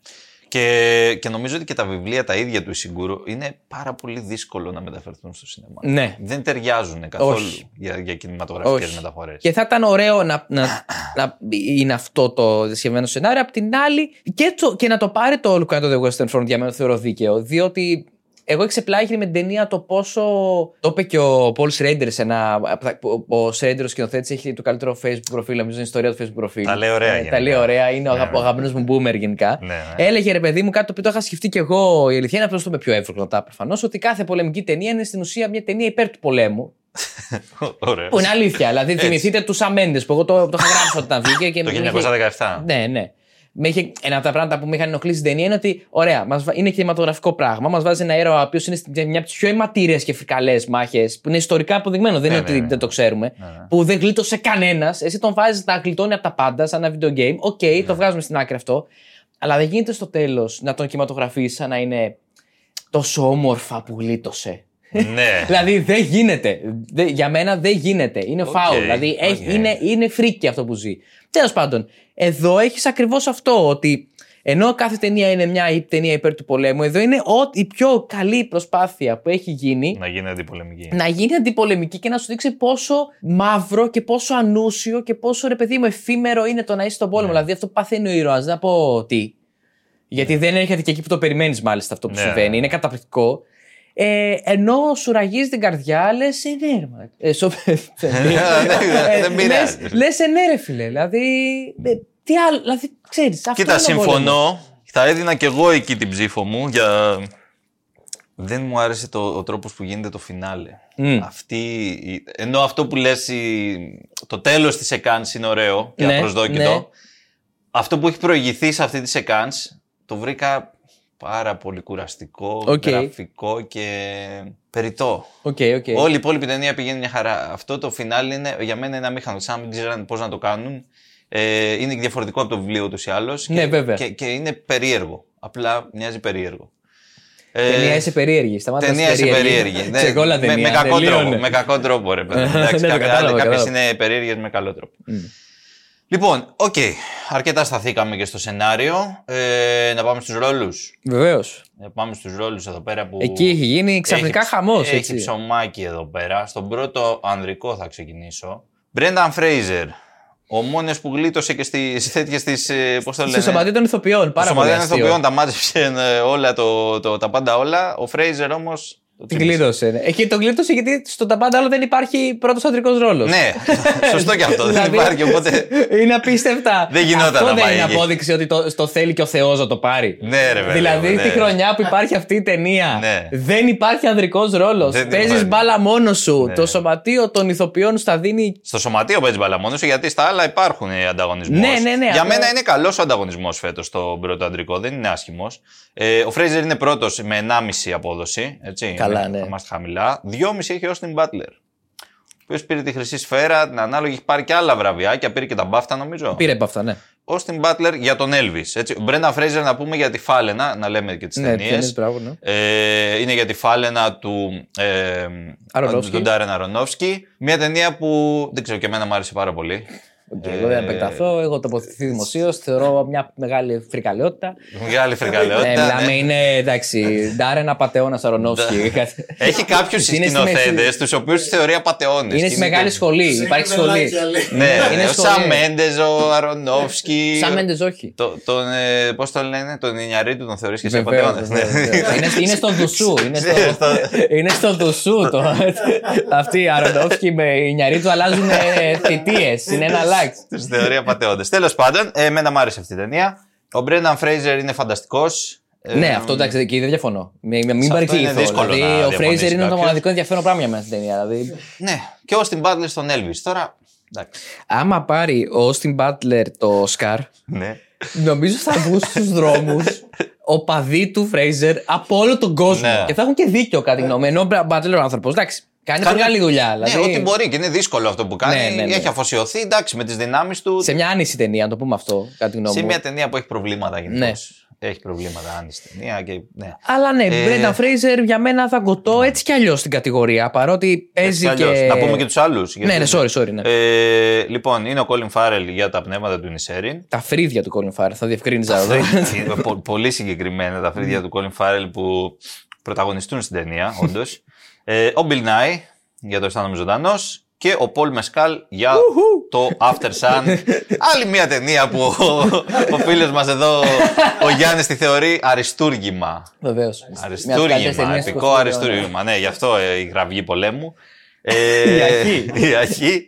Και, και νομίζω ότι και τα βιβλία τα ίδια του Ισιγκούρου είναι πάρα πολύ δύσκολο να μεταφερθούν στο σινεμά. Ναι. Δεν ταιριάζουν καθόλου Όχι. για, για κινηματογραφικές Όχι. μεταφορές. Και θα ήταν ωραίο να, να, να είναι αυτό το δεσχευμένο σενάριο. Απ' την άλλη, και, το, και να το πάρει το Look at the Western Front για μένα το θεωρώ δίκαιο. Διότι εγώ εξεπλάγει με την ταινία το πόσο. Το είπε και ο Paul Schrader σε ένα. από τα- Ο Schrader ο σκηνοθέτης έχει το καλύτερο Facebook προφίλ, νομίζω, στην ιστορία του Facebook προφίλ. Τα λέει ωραία Ε, γενικά. Τα λέει ωραία, είναι ο Ναι, αγα- ναι. ο αγαπημένος μου boomer γενικά. Ναι, ναι. Έλεγε ρε παιδί μου κάτι το οποίο το είχα σκεφτεί και εγώ. Η αλήθεια είναι αυτό το είπε πιο εύκολα προφανώς. Ότι κάθε πολεμική ταινία είναι στην ουσία μια ταινία υπέρ του πολέμου. Ωραίο. Που είναι αλήθεια. Δηλαδή, θυμηθείτε τον Σαμ Μέντες που εγώ το, το είχα γράψει όταν βγήκε. Και Το με είχε- 1917. Ναι, ναι. Με είχε, ένα από τα πράγματα που με είχαν ενοχλήσει στην ταινία είναι ότι, ωραία, μας, βα- είναι κινηματογραφικό πράγμα. Μας βάζει ένα ήρωα ο οποίος είναι στην- μια από τις πιο αιματηρές και φρικαλέες μάχες, που είναι ιστορικά αποδειγμένο, δεν Ναι, είναι ναι, ότι ναι. δεν το ξέρουμε. Ναι, ναι. Που δεν γλίτωσε κανένας. Εσύ τον βάζεις να γλιτώνει από τα πάντα, σαν ένα video game. OK, Ναι. το βγάζουμε στην άκρη αυτό. Αλλά δεν γίνεται στο τέλος να τον κινηματογραφήσει σαν να είναι τόσο όμορφα που γλίτωσε. ναι. Δηλαδή δεν γίνεται. Δε- για μένα δεν γίνεται. Είναι Οκ, φάουλ. Δηλαδή έχει- οκ. είναι, είναι φρίκη αυτό που ζει. Τέλος πάντων, εδώ έχεις ακριβώς αυτό. Ότι ενώ κάθε ταινία είναι μια ή- ταινία υπέρ του πολέμου, εδώ είναι ό, η πιο καλή προσπάθεια που έχει γίνει Να γίνει αντιπολεμική. να γίνει αντιπολεμική και να σου δείξει πόσο μαύρο και πόσο ανούσιο και πόσο ρε παιδί μου εφήμερο είναι το να είσαι στον πόλεμο. Ναι. Δηλαδή αυτό που παθαίνει ο ήρωας. Δεν θα πω τι. Γιατί δεν έρχεται και εκεί που το περιμένεις, μάλιστα αυτό που Ναι. συμβαίνει. Είναι καταπληκτικό. Ε, ενώ σου ραγίζει την καρδιά, λες, ε, ναι, ρε, μαλάκα. ε, σο- Δεν- δεν πειράζει. Λες, ε, ναι, ρε φίλε. Δηλαδή. ε, τι άλλο, δηλαδή, ξέρεις, αυτό Κοίτα, είναι ο πόλεμος. συμφωνώ. Θα έδινα και εγώ εκεί την ψήφο μου για. Δεν μου άρεσε το, ο τρόπος που γίνεται το φινάλε. Μμ. Αυτή, η- ενώ αυτό που λες, η- το τέλος της σεκάνς είναι ωραίο και Ναι, απροσδόκητο. ναι. Αυτό που έχει προηγηθεί σε αυτή τη σεκάνς το βρήκα πάρα πολύ κουραστικό, Οκ. γραφικό και περιττό. OK, OK. Όλη η υπόλοιπη ταινία πηγαίνει μια χαρά. Αυτό το φινάλε είναι για μένα ένα αμήχανο. Σαν να μην ξέραν πώς να το κάνουν. Ε, είναι διαφορετικό από το βιβλίο ούτως ή άλλως. Ναι, και, βέβαια. Και, και είναι περίεργο. Απλά μοιάζει περίεργο. Ε, Ταινία είσαι περίεργη. Σταμάτα να Ταινία είσαι περίεργη. Ναι, Ξεκόλα με, ταινία. με, κακό τελείωνε. τρόπο, με κακό τρόπο, ρε παιδί. Ναι, το κατάλαβα, Κάποιες κατάλαβα. είναι περίεργες με καλό τρόπο. Λοιπόν, οκ. Αρκετά σταθήκαμε και στο σενάριο. Ε, να πάμε στους ρόλους. Βεβαίως. Να πάμε στους ρόλους εδώ πέρα που. Εκεί έχει γίνει ξαφνικά Έχει- χαμός. Έχει ψωμάκι εδώ πέρα. Στον πρώτο ανδρικό θα ξεκινήσω. Μπρένταν Φρέιζερ. Ο μόνος που γλίτωσε και στις τέτοιες τη. Πώς το Στο λένε; σωματείο των ηθοποιών. Πάρα πολύ. Σωματεία των αστείο. ηθοποιών τα μάζεψε ε, όλα, το, το, τα πάντα όλα. Ο Φρέιζερ όμως. Την κλείδωσε. ναι. Εκεί τον κλείδωσε γιατί στο Τα Πάντα Όλα δεν υπάρχει πρώτος αντρικός ρόλος. Ναι, σωστό και αυτό. δεν Δηλαδή- υπάρχει οπότε. Είναι απίστευτα. Δεν γινόταν Αυτό να δεν πάει είναι εκεί. απόδειξη ότι το, το θέλει και ο Θεός να το πάρει. Ναι, ρε, βέβαια. δηλαδή, ναι. τη χρονιά που υπάρχει αυτή η ταινία, Ναι. δεν υπάρχει ανδρικός ρόλος. Δεν Παίζεις υπάρχει. μπάλα μόνος σου. Ναι. Το σωματείο των ηθοποιών σου θα δίνει. Στο σωματείο παίζεις μπαλά μόνος σου γιατί στα άλλα υπάρχουν ανταγωνισμοί. Ναι, ναι, ναι, Για απλά- μένα είναι καλός ο ανταγωνισμός φέτος στο πρώτο αντρικό, δεν είναι άσχημος. Ε, ο Φρέιζερ είναι πρώτος με 1,5 απόδοση. Έτσι, Καλά, είναι- ναι. Θα είμαστε χαμηλά. 2,5 έχει ο Austin Butler. Ο οποίος πήρε τη χρυσή σφαίρα, την ανάλογη έχει πάρει και άλλα βραβιάκια, πήρε και τα μπάφτα νομίζω. Πήρε από αυτά, ναι. Austin Butler για τον Elvis. Έτσι. Ο Brendan Fraser να πούμε για τη Φάλαινα, να λέμε και τις Ναι, ταινίες. ταινίες, μπράβο, ναι. Ε, είναι για τη φάλαινα του ε, Αρονόφσκι. του Ντάρεν Αρονόφσκι. Μια ταινία που δεν ξέρω και εμένα μου άρεσε πάρα πολύ. Οκ, εγώ δεν επεκταθώ. Έχω τοποθετηθεί δημοσίως. Θεωρώ μια μεγάλη φρικαλεότητα. Μεγάλη Ε, φρικαλεότητα. μιλάμε, ναι. είναι εντάξει. Ντάρεν απατεώνα Αρονόφσκι. Έχει κάποιους Είναι στη σκηνοθέτε, μέση- τους οποίους θεωρεί απατεώνες. Είναι στη μεγάλη σχολή. Υπάρχει σχολή. Ναι, Είναι ο σχολή. Σαν Μέντε, ο Αρονόφσκι. Σαν Μέντε, όχι. Το, τον, ε, πώς το λένε, τον Ινιαρίτου τον θεωρείς και σε Βεβαίως, απαταιώνες. βεβαίως, ναι. βεβαίως. είναι, είναι στο δουσού. Είναι στο, Ναι, στο- είναι στο δουσού. Το, αυτοί οι Αρονόφσκι με οι νιαροί του αλλάζουν θητείες. Είναι ένα λάξ. Τους θεωρεί απαταιώνε. Τέλος πάντων, ε, εμένα μου άρεσε αυτή η ταινία. Ο Μπρένταν Φρέιζερ είναι φανταστικός. Ναι, αυτό εντάξει, και δεν διαφωνώ. Μην, μην αυτό παρεξηγηθώ. είναι δύσκολο Δηλαδή, να ο διαφωνήσει Φρέιζερ είναι το κάποιος. μοναδικό ενδιαφέρον πράγμα για μένα στην ταινία. Δηλαδή, Ναι, και ο Στην Butler στον Elvis. Τώρα. Εντάξει. άμα πάρει ο Austin Butler το Scar, Ναι. νομίζω θα βγουν στους δρόμους οπαδοί του Φρέιζερ από όλο τον κόσμο. Ναι. Και θα έχουν και δίκιο κατά τη γνώμη. Ενώ ο Butler ο άνθρωπος, εντάξει, κάνει πολύ καλή δουλειά. Ναι, Δηλαδή, ό,τι μπορεί και είναι δύσκολο αυτό που κάνει. Ναι, ναι, ναι. Έχει αφοσιωθεί, εντάξει, με τις δυνάμεις του. σε μια άνηση ταινία, να το πούμε αυτό, κατά τη γνώμη Σε μου. μια ταινία που έχει προβλήματα γενικώς. Ναι. Έχει προβλήματα αν στην ταινία. Και, ναι. Αλλά ναι, Ε, Μπρένταν Φρέιζερ για μένα θα γκωτώ έτσι κι αλλιώς στην κατηγορία. Παρότι παίζει Έτσι και. αλλιώς. Να πούμε και τους άλλους. Ναι, ναι, sorry, sorry. Ναι. Ε, λοιπόν, είναι ο Colin Farrell για τα πνεύματα του Νισέριν. Τα φρύδια του Colin Farrell, θα διευκρίνηζα εδώ. Είναι πο- πολύ συγκεκριμένα τα φρύδια του Colin Farrell που πρωταγωνιστούν στην ταινία, όντως. Ε, ο Bill Nye για το Αισθάνομαι Ζωντανός και ο Paul Mescal για το After Sun. Άλλη μια ταινία που ο, ο φίλος μας εδώ, ο Γιάννης, τη θεωρεί αριστούργημα. Βεβαίως. Αριστούργημα, επικό αριστούργημα. Ναι, γι' αυτό ε, η κραυγή πολέμου. Ε, Η αρχή.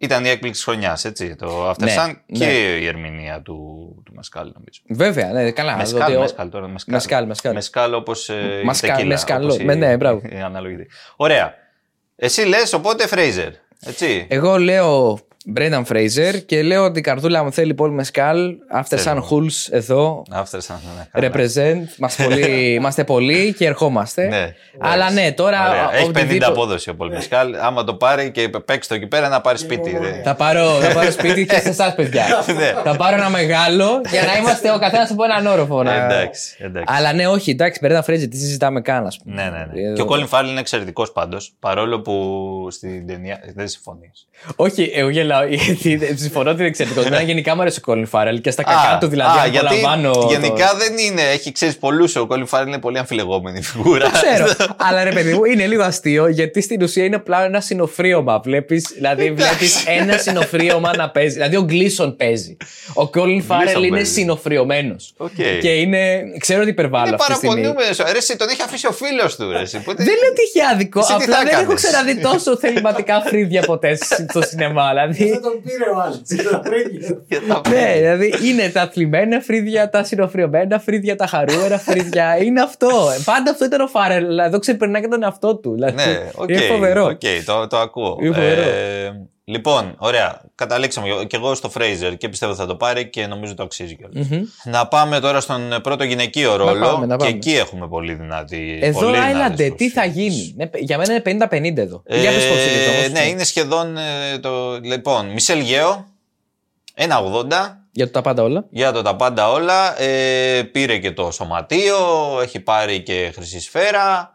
Η αρχή. Ήταν η έκπληξη χρονιάς, έτσι. Το After Ναι, sun ναι. και η ερμηνεία του, του Μασκάλ, νομίζω. Βέβαια, ναι, καλά. Μεσκάλ, ότι ο- μεσκάλ τώρα. Μεσκάλ, Μεσκάλ, μεσκάλ. Μεσκάλ όπως. Ε, Μασκάλ, η τεκίλα, μεσκαλό. όπως η- Με- ναι, μπράβο. η αναλογική. Ωραία. Εσύ λες, οπότε Φρέιζερ. Έτσι. Εγώ λέω Μπρένταν Φρέιζερ και λέω ότι η καρδούλα μου θέλει Πολ Μεσκάλ. Aftersun Θέλω. Hulls εδώ. After Sun. Ναι, καλά. Represent. Είμαστε πολύ, είμαστε πολλοί και ερχόμαστε. Ναι, Αλλά εντάξει. ναι, τώρα. Ωραία. Έχει 50 οτιδήποτε- απόδοση ο Πολ Μεσκάλ. Άμα το πάρει και παίξει το εκεί πέρα, να πάρει σπίτι. δε. Θα πάρω, θα πάρω σπίτι και σε εσάς, παιδιά. Ναι. θα πάρω ένα μεγάλο για να είμαστε ο καθένας από έναν όροφο. να- Εντάξει, εντάξει. Αλλά ναι, όχι, εντάξει, Μπρένταν Φρέιζερ, τι συζητάμε καν, ας πούμε. Ναι, ναι, ναι. Εδώ- Και ο Colin Farrell είναι εξαιρετικός πάντως. Παρόλο που στην ταινία δεν συμφωνείς. Όχι, εγώ γελάω. γιατί Συμφωνώ ότι είναι εξαιρετικό. Εμένα γενικά μου αρέσει ο Colin Farrell και στα κακά του δηλαδή. α, γιατί απολαμβάνω το- γενικά δεν είναι. Έχει ξέρεις πολλούς. Ο Colin Farrell είναι πολύ αμφιλεγόμενη φιγούρα. Ξέρω. Αλλά ρε παιδί μου, είναι λίγο αστείο γιατί στην ουσία είναι πλέον ένα συνοφρύωμα. Βλέπεις δηλαδή, βλέπεις ένα συνοφρύωμα να παίζει. Δηλαδή ο Γκλίσον παίζει. Ο Colin Farrell είναι παίζει. συνοφριωμένος. Οκ. Και είναι. Ξέρω ότι υπερβάλλω είναι αυτή τη στιγμή. παραπονιούμενος. Ρε, εσύ τον έχει αφήσει ο φίλος του. Ρε, εσύ. Οπότε- Δεν λέω ότι έχει άδικο. Εσύ τι Απλά θα δεν έχω έκανες; ξαναδεί τόσο θεληματικά φρύδια ποτέ στο σινεμά. Δηλαδή. Δεν τον πήρε ο Άλεξ. Τα φρύδια. Και τα- Ναι, δηλαδή είναι τα θλιμμένα φρύδια, τα συνοφρυωμένα φρύδια, τα χαρούμενα φρύδια. Είναι αυτό. Πάντα αυτό ήταν ο Φάρελ. Δηλαδή, εδώ ξεπερνάει και τον εαυτό του. Δηλαδή, Ναι, οκ. είναι φοβερό. οκ, το, το ακούω. Είναι φοβερό. Ε, λοιπόν, ωραία. Καταλήξαμε και εγώ στο Fraser και πιστεύω θα το πάρει και νομίζω το αξίζει κιόλας. Να πάμε τώρα στον πρώτο γυναικείο ρόλο. πάμε, να Και πάμε. εκεί έχουμε πολύ δυνατή. Εδώ, πολύ Άιλαντε, δυνατές τι θα προσφύγεις. γίνει; Ναι, για μένα είναι 50-50 εδώ. Ε, Για πες πώς είναι όμως. ναι, είναι σχεδόν ε, το. Λοιπόν, Μισελ Γέο, 1,80 Για το τα πάντα όλα. για το τα πάντα όλα. Ε, πήρε και το σωματείο, έχει πάρει και χρυσή σφαίρα.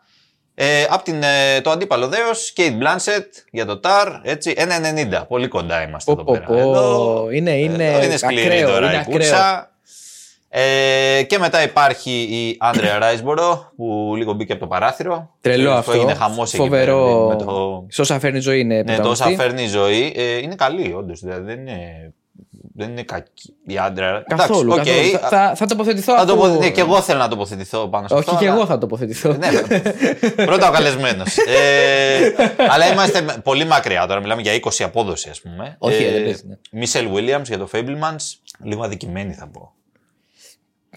Ε, απ' την, ε, το αντίπαλο δέος, Kate Blanchett για το TAR, έτσι, 1,90. Πολύ κοντά είμαστε Πω, εδώ πω, πέρα. πω. Εδώ, Είναι- είναι εδώ είναι σκληρή ακραίο, τώρα είναι η ακραίο. κούρσα. Ε, και μετά υπάρχει η Άντρεα Ράισμπορο που λίγο μπήκε από το παράθυρο. Τρελό Που αυτό. Έγινε χαμός εκεί Φοβερό. πέρα με το, Σε όσα φέρνει η ζωή είναι ναι, τόσα πρωταγωνιστή. φέρνει η ζωή. Ε, είναι καλή, όντως. Δηλαδή δεν είναι, δεν είναι κακή η Άντρεα. Καθόλου. Εντάξει, οκ. καθόλου. Θα, θα, θα τοποθετηθώ. Θα αφού- τοποθε- ναι, και εγώ θέλω να τοποθετηθώ πάνω σε Όχι, αυτό. και αλλά- εγώ θα τοποθετηθώ. Ναι, πρώτα ο καλεσμένος. ε, αλλά είμαστε πολύ μακριά τώρα. Μιλάμε για 20 απόδοση, ας πούμε. Όχι, δεν παίζει, ναι. Μίσελ Williams για το Fabelmans. Λίγο αδικημένη θα πω.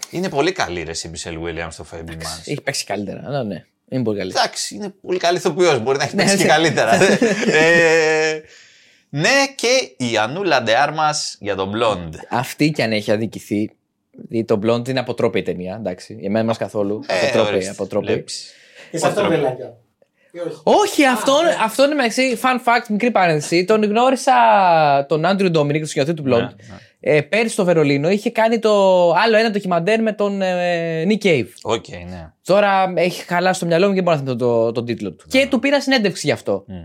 Είναι πολύ καλή ρε, η Μίσελ Williams στο Fabelmans. Έχει παίξει καλύτερα. Ναι, ναι. Είναι πολύ καλή. Εντάξει, είναι πολύ καλή ηθοποιός. Μπορεί να έχει Ναι, παίξει και ναι. καλύτερα. ε, ναι, και η Ανούλα Ντεάρμα για τον Blonde. Αυτή κι αν έχει αδικηθεί. Δηλαδή το Blonde είναι αποτρόπη η ταινία. Εντάξει. Για μένα μας καθόλου. Ε, αποτρόπη. ορίστε, αποτρόπη. βλέπεις. Και σε αυτό δεν λέγια. Ή όχι. Όχι, αυτό, αυτό είναι μεταξύ. Fun fact, μικρή παρένθεση. Τον γνώρισα τον Άντριου Ντόμινικ, τον σκηνοθέτη του Blonde. Ναι, Ε, πέρυσι στο Βερολίνο είχε κάνει το άλλο ένα ντοκιμαντέρ με τον ε, Nick Cave. OK, ναι. Τώρα έχει χαλάσει το μυαλό μου και δεν μπορώ να θυμηθώ το, τον τίτλο του. Και του πήρα συνέντευξη γι' αυτό. Μμ,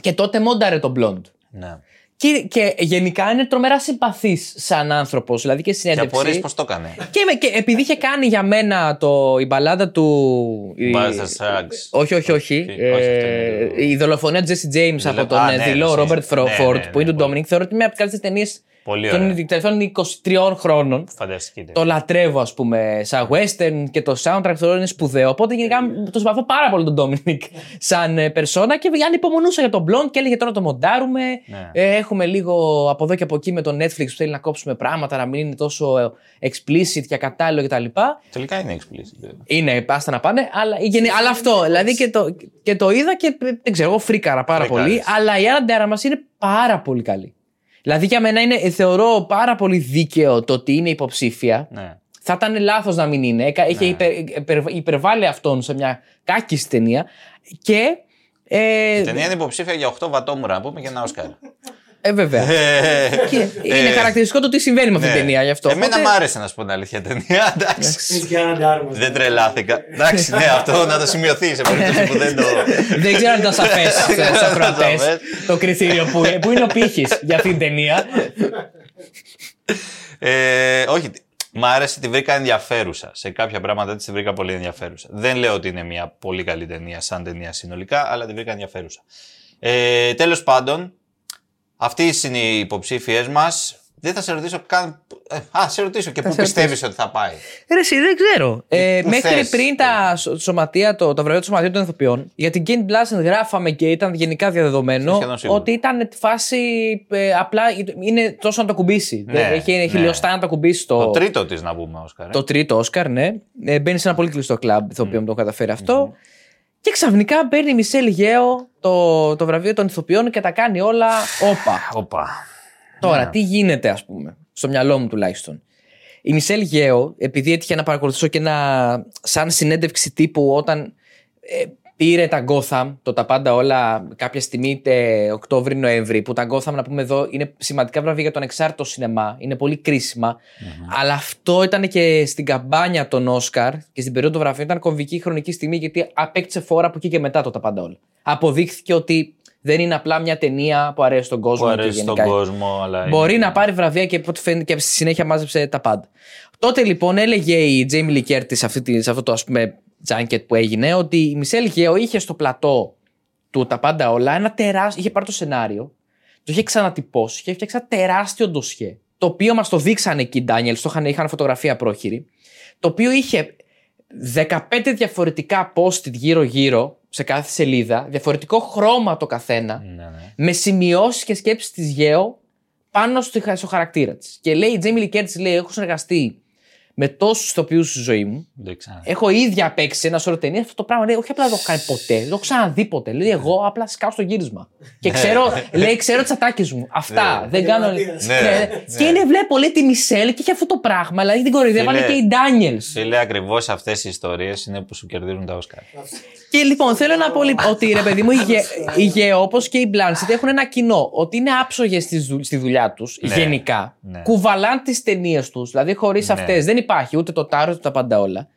Και τότε μόνταρε τον Blonde. Ναι. Και, και γενικά είναι τρομερά συμπαθής σαν άνθρωπος. Δηλαδή και Και συνέντευξη. απορείς πώς το έκανε. Και, με- και επειδή είχε κάνει για μένα το, η μπαλάντα του. η- Barnes Suggs. όχι, όχι, όχι. Όχι, Ε, αυτό είναι το- η δολοφονία του Jesse James Δηλω- από τον Α, ε, ναι, δειλό ναι, Ρόμπερτ ναι, ναι, Φορντ ναι, που είναι του πολύ. Ντόμινικ. Θεωρώ ότι είναι από τις καλύτερες ταινίες Πολύ των ωραία. τελευταίων 23 χρόνων. Φανταστική. Το λατρεύω, ας πούμε, σαν western και το soundtrack θεωρώ είναι σπουδαίο. Οπότε γενικά το συμπαθώ πάρα πολύ τον Ντόμινικ σαν ε, περσόνα και ανυπομονούσα για τον Blond και έλεγε τώρα το μοντάρουμε. Ναι. Ε, έχουμε λίγο από εδώ και από εκεί με το Netflix που θέλει να κόψουμε πράγματα, να μην είναι τόσο ε, explicit και ακατάλληλο κτλ. Τελικά είναι explicit. βέβαια. Είναι, άστα να πάνε, αλλά, γενε- αλλά αυτό. Δηλαδή και το, και το είδα και ε, δεν ξέρω, εγώ φρίκαρα πάρα Φρίκαρες. πολύ. Αλλά η Άννα Ντέρα μας είναι πάρα πολύ καλή. Δηλαδή για μένα είναι, ε, θεωρώ πάρα πολύ δίκαιο το ότι είναι υποψήφια. Ναι. Θα ήταν λάθος να μην είναι. Έκα- Είχε Ναι. υπερ, υπερ- υπερβάλει αυτόν σε μια κάκιστη ταινία. Και. Ε, Η ταινία είναι υποψήφια για 8 βατόμουρα, να πούμε, και ένα Όσκαρ. Ε, βέβαια. Ε, Και είναι χαρακτηριστικό το τι συμβαίνει με αυτή την ναι. ταινία γι' αυτό. Εμένα Οπότε- μ' άρεσε να σου πω την αλήθεια η ταινία. Εντάξει. Έχει και έναν ντάρμα. Δεν τρελάθηκα. Εντάξει, ναι, αυτό να το σημειωθεί σε περίπτωση που δεν το. Δεν ξέρω αν ήταν σαφές στου ακροατέ Σαφές. το κριτήριο που, που είναι ο πύχης για αυτή την ταινία. Ε, όχι, μ' άρεσε, τη βρήκα ενδιαφέρουσα. Σε κάποια πράγματα τη βρήκα πολύ ενδιαφέρουσα. Δεν λέω ότι είναι μια πολύ καλή ταινία σαν ταινία συνολικά, αλλά τη βρήκα ενδιαφέρουσα. Ε, Τέλος πάντων, αυτέ είναι οι υποψήφιε μας. Δεν θα σε ρωτήσω καν. ε, Α, σε ρωτήσω και πού σε πιστεύεις ότι θα πάει. Ρε, εσύ, δεν ξέρω. Ε, Πού μέχρι θες. πριν τα σω- σωματεία, το, το βραβείο του Σωματείου των Ηθοποιών, για την Kate Blanchett γράφαμε και ήταν γενικά διαδεδομένο Σχεδόν σίγουρος. ότι ήταν τη φάση ε, απλά είναι τόσο να το κουμπίσει. Ναι, Δεν- έχει έχει ναι. λιωστά να το κουμπίσει το, Το τρίτο της να πούμε, Όσκαρ. ε. το τρίτο Όσκαρ, ναι. Ε, μπαίνει σε ένα πολύ κλειστό κλαμπ ηθοποιών που το καταφέρει αυτό. Και ξαφνικά παίρνει η Μισελ Γέο το, το βραβείο των ηθοποιών και τα κάνει όλα όπα. Οπα. Τώρα, Ναι. τι γίνεται, ας πούμε, στο μυαλό μου τουλάχιστον. Η Μισελ Γέο, επειδή έτυχε να παρακολουθήσω και ένα σαν συνέντευξη τύπου όταν ε, πήρε τα Gotham, το τα πάντα όλα κάποια στιγμή τε Οκτώβρη-Νοέμβρη, που τα Gotham, να πούμε εδώ, είναι σημαντικά βραβεία για τον εξάρτητο σινεμά, είναι πολύ κρίσιμα. Αλλά αυτό ήταν και στην καμπάνια των Όσκαρ και στην περίοδο των βραβείων ήταν κομβική χρονική στιγμή γιατί απέκτησε φόρα από εκεί και μετά το τα πάντα όλα. Αποδείχθηκε ότι δεν είναι απλά μια ταινία που αρέσει στον κόσμο Που και αρέσει στον γενικά κόσμο, αλλά. Μπορεί είναι- να πάρει βραβεία και, από ό,τι φαίνεται, και στη συνέχεια μάζεψε τα πάντα. Τότε λοιπόν έλεγε η Τζέιμι Λικέρτη σε, αυτή τη- σε αυτό το ας πούμε τζάνκετ που έγινε ότι η Μισελ Γέο είχε στο πλατό του τα πάντα όλα ένα τεράστιο. είχε πάρει το σενάριο, το είχε ξανατυπώσει, είχε φτιάξει ένα τεράστιο ντοσιέ. Το οποίο μας το δείξανε εκεί οι Ντάνιελ, το είχαν, είχαν φωτογραφία πρόχειρη. Το οποίο είχε 15 διαφορετικά post-it γύρω-γύρω σε κάθε σελίδα, διαφορετικό χρώμα το καθένα Ναι, ναι. με σημειώσεις και σκέψεις της Γέο πάνω στο, στο χαρακτήρα της. Και λέει η Τζέιμι Λικέρτη, λέει: Έχω συνεργαστεί με τόσους ηθοποιούς στη ζωή μου. Δεν ξέρω. Έχω ίδια παίξει ένα σωρό ταινίε. Αυτό το πράγμα λέει: Όχι απλά δεν το έχω κάνει ποτέ, δεν το έχω ξαναδεί ποτέ. Λέει: Εγώ απλά σκάω στο γύρισμα. Και ξέρω, λέει: Ξέρω τις ατάκες μου. Αυτά. δεν κάνω. Επαγγελματίας. Ναι, Ναι, ναι. Και είναι, βλέπω, λέει τη Μισελ και έχει αυτό το πράγμα. Δηλαδή την κοροϊδεύανε Φίλε, και οι Ντάνιελς. Φίλε, ακριβώς αυτές οι ιστορίες είναι που σου κερδίζουν τα Όσκαρ. Και λοιπόν, θέλω να πω λοιπόν, ότι ρε παιδί μου, η, Γε, η Γεώ όπω και η Μπλάνσιτ έχουν ένα κοινό. Ότι είναι άψογες στη δουλειά τους Ναι. γενικά. Ναι. Κουβαλάν τις ταινίες τους. Δηλαδή, χωρίς Ναι. αυτές δεν υπάρχει ούτε το τάρος ούτε τα πάντα όλα.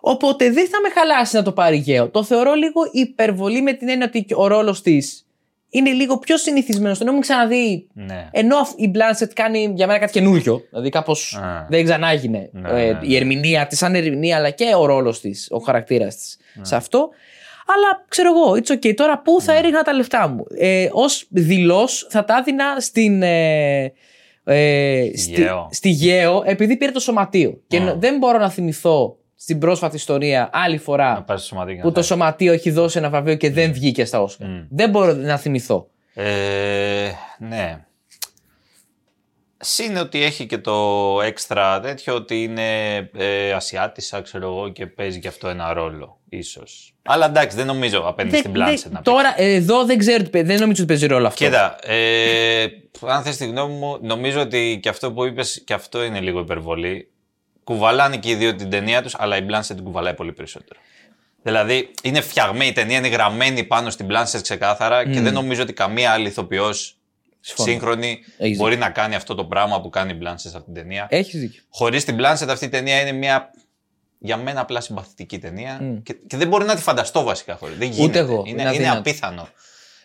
Οπότε δεν θα με χαλάσει να το πάρει η Γεώ. Το θεωρώ λίγο υπερβολή με την έννοια ότι ο ρόλος της είναι λίγο πιο συνηθισμένος. Τον έχουμε ξαναδεί. Ναι. Ενώ η Μπλάνσετ κάνει για μένα κάτι καινούριο. Δηλαδή, κάπως Α. δεν ξανάγινε Ναι, ε, ναι, ναι. η ερμηνεία της, σαν ερμηνεία, αλλά και ο ρόλος της, ο χαρακτήρας της σε αυτό. Αλλά ξέρω εγώ, it's okay. Τώρα πού Ναι. θα έριχνα τα λεφτά μου; Ε, Ω δηλώ θα τα έδινα στην. Ε, ε, στη, Γέο. στη Γέο, επειδή πήρε το σωματείο. Και Α. νο- δεν μπορώ να θυμηθώ στην πρόσφατη ιστορία άλλη Να φορά πα στο σωματείο. που το σωματείο έχει δώσει ένα βραβείο και δεν βγήκε στα Όσκαρ. Μμ. Δεν μπορώ να θυμηθώ. Ε, ναι. Συν ότι έχει και το έξτρα τέτοιο ότι είναι ε, Ασιάτισσα, ξέρω εγώ, και παίζει και αυτό ένα ρόλο, ίσως. Αλλά εντάξει, δεν νομίζω απέναντι Δεν- στην Μπλάνσετ δεν- να πει. τώρα, ε, εδώ δεν ξέρω, τι παί- δεν νομίζω ότι παίζει ρόλο αυτό. Κοίτα, ε, αν θες τη γνώμη μου, νομίζω ότι και αυτό που είπες, και αυτό είναι λίγο υπερβολή. Κουβαλάνε και οι δύο την ταινία τους, αλλά η Μπλάνσετ την κουβαλάει πολύ περισσότερο. Δηλαδή, είναι φτιαγμένη η ταινία, είναι γραμμένη πάνω στην Μπλάνσετ ξεκάθαρα και δεν νομίζω ότι καμία άλλη ηθοποιός Συμφωνώ. σύγχρονη Έχεις μπορεί να κάνει αυτό το πράγμα που κάνει η Μπλάνσετ σε αυτή την ταινία. Έχεις δίκιο. Χωρίς την Blanchett αυτή η ταινία είναι μια για μένα απλά συμπαθητική ταινία Μμ. και, και δεν μπορώ να τη φανταστώ βασικά χωρίς. Δεν γίνεται. εγώ. Είναι, Είναι είναι αδύνατο. απίθανο.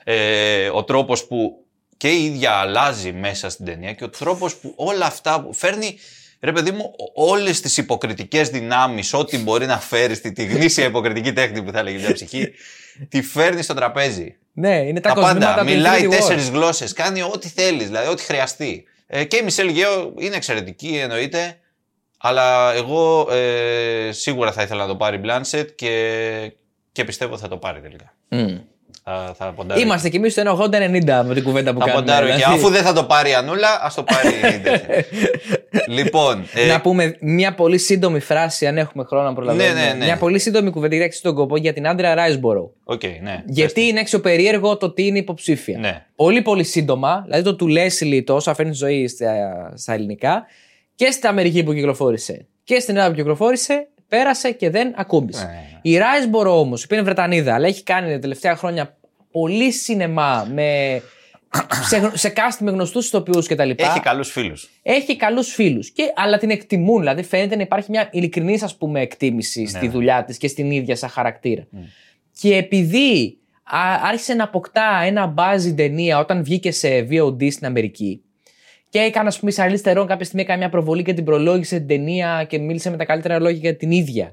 Ε, ο τρόπος που και η ίδια αλλάζει μέσα στην ταινία και ο τρόπος που όλα αυτά που φέρνει Ρε παιδί μου, ό- όλες τις υποκριτικές δυνάμεις, ό,τι μπορεί να φέρεις στη τη γνήσια υποκριτική τέχνη που θα έλεγε μια ψυχή, τη φέρνει στο τραπέζι. Ναι, είναι τα, Τα κοσμήματα πάντα. του Μιλάει Infinity War. τέσσερις γλώσσες. Κάνει ό,τι θέλεις, δηλαδή ό,τι χρειαστεί. Ε, και η Μισελ Γέο είναι εξαιρετική, εννοείται. Αλλά εγώ ε, σίγουρα θα ήθελα να το πάρει η Blanchett και, και πιστεύω θα το πάρει τελικά. Μμ. Θα, θα ποντάρω. Είμαστε κι εμείς στο 80-90 με την κουβέντα που Θα κάνουμε. ποντάρω και δηλαδή. αφού δεν θα το πάρει η Ανούλα, ας το πάρει η τέτοια. λοιπόν. ε, Να πούμε μια πολύ σύντομη φράση, αν έχουμε χρόνο να προλαβαίνουμε. Ναι, ναι, ναι. Μια πολύ σύντομη κουβέντα αξίζει τον κόπο για την Άντρια Ράισμπορο. Οκ, ναι. Γιατί είναι αξιοπερίεργο το ότι είναι υποψήφια. Ναι. Πολύ πολύ σύντομα, δηλαδή το To Leslie, το όσα φέρνει η ζωή στα, στα ελληνικά και στην Αμερική που κυκλοφόρησε και στην Ελλάδα που κυκλοφόρησε, πέρασε και δεν ακούμπησε. Ναι. Η Ράισμπορο όμως, που είναι Βρετανίδα, αλλά έχει κάνει τα τελευταία χρόνια πολύ σινεμά με σε, σε cast με γνωστούς ηθοποιούς κτλ. Έχει καλούς φίλους. Έχει καλούς φίλους. Αλλά την εκτιμούν. Δηλαδή φαίνεται να υπάρχει μια ειλικρινής ας πούμε, εκτίμηση στη ναι. δουλειά της και στην ίδια σαν χαρακτήρα. Και επειδή α- άρχισε να αποκτά ένα μπάζ η ταινία όταν βγήκε σε VOD στην Αμερική. Και έκανε, ας πούμε, η Σαρλί Στερόν κάποια στιγμή έκανε μια προβολή και την προλόγησε την ταινία και μίλησε με τα καλύτερα λόγια για την ίδια.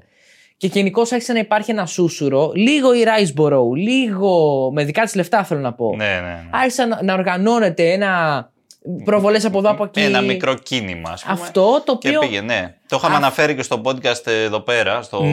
Και γενικώς άρχισε να υπάρχει ένα σούσουρο, λίγο η Ράισμπορο, λίγο με δικά της λεφτά θέλω να πω. Ναι, ναι, ναι. Άρχισε να, να οργανώνεται ένα. προβολές από εδώ από εκεί. Ένα μικρό κίνημα, ας πούμε. Αυτό το Και οποίο. πήγε, ναι. Το είχαμε Α- αναφέρει και στο podcast εδώ πέρα, στο...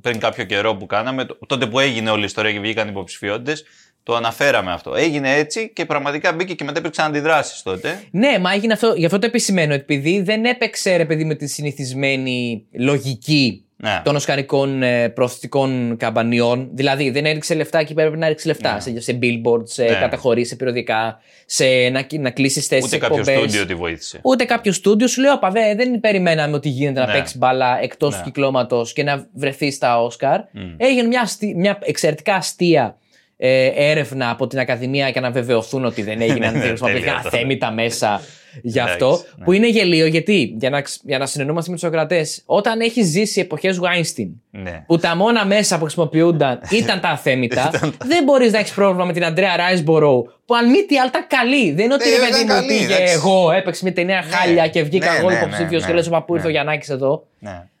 πριν κάποιο καιρό που κάναμε. το- Τότε που έγινε όλη η ιστορία και βγήκαν οι υποψηφιότητες, το αναφέραμε αυτό. Έγινε έτσι και πραγματικά μπήκε και μετά υπήρξαν αντιδράσεις τότε. Ναι, μα έγινε αυτό. Γι' αυτό το επισημαίνω. Επειδή δεν έπαιξε ρε παιδί με τη συνηθισμένη λογική Ναι. των οσκαρικών ε, προωθητικών καμπανιών. Δηλαδή δεν έριξε λεφτά εκεί που έπρεπε να ρίξει λεφτά. Σε, σε billboards, σε Ναι. καταχωρήσει, σε περιοδικά, σε να, να κλείσει θέσεις Ούτε κάποιο στούντιο τη βοήθησε. Ούτε κάποιο στούντιο σου λέει: Όπα, δε, δεν περιμέναμε ότι γίνεται να Ναι. παίξει μπάλα εκτός Ναι. του κυκλώματος και να βρεθεί στα Όσκαρ. Έγινε μια, αστι- μια εξαιρετικά αστεία ε, έρευνα από την Ακαδημία για να βεβαιωθούν ότι δεν έγιναν Ναι, δεν χρησιμοποιήθηκαν τέλεια αυτό. αθέμητα μέσα γι' Εντάξει, αυτό. ναι. Που είναι γελίο γιατί, για να, ξ- για να συνεννούμαστε με τους Σοκρατέ, όταν έχει ζήσει εποχές Weinstein, Ναι. που τα μόνα μέσα που χρησιμοποιούνταν ήταν τα αθέμητα, δεν μπορείς να έχεις πρόβλημα με την Αντρέα Ράισμπορο, που αν μη τι άλλο ήταν καλή. Δεν είναι ότι Ναι, ρε ήταν παιδί μου καλή, πήγε εντάξει. εγώ, έπαιξε μια ταινία χάλια και βγήκα ναι, εγώ ναι, υποψήφιος ναι, και ναι, λε: Μα πού ήρθε ο ναι. Γιαννάκη εδώ.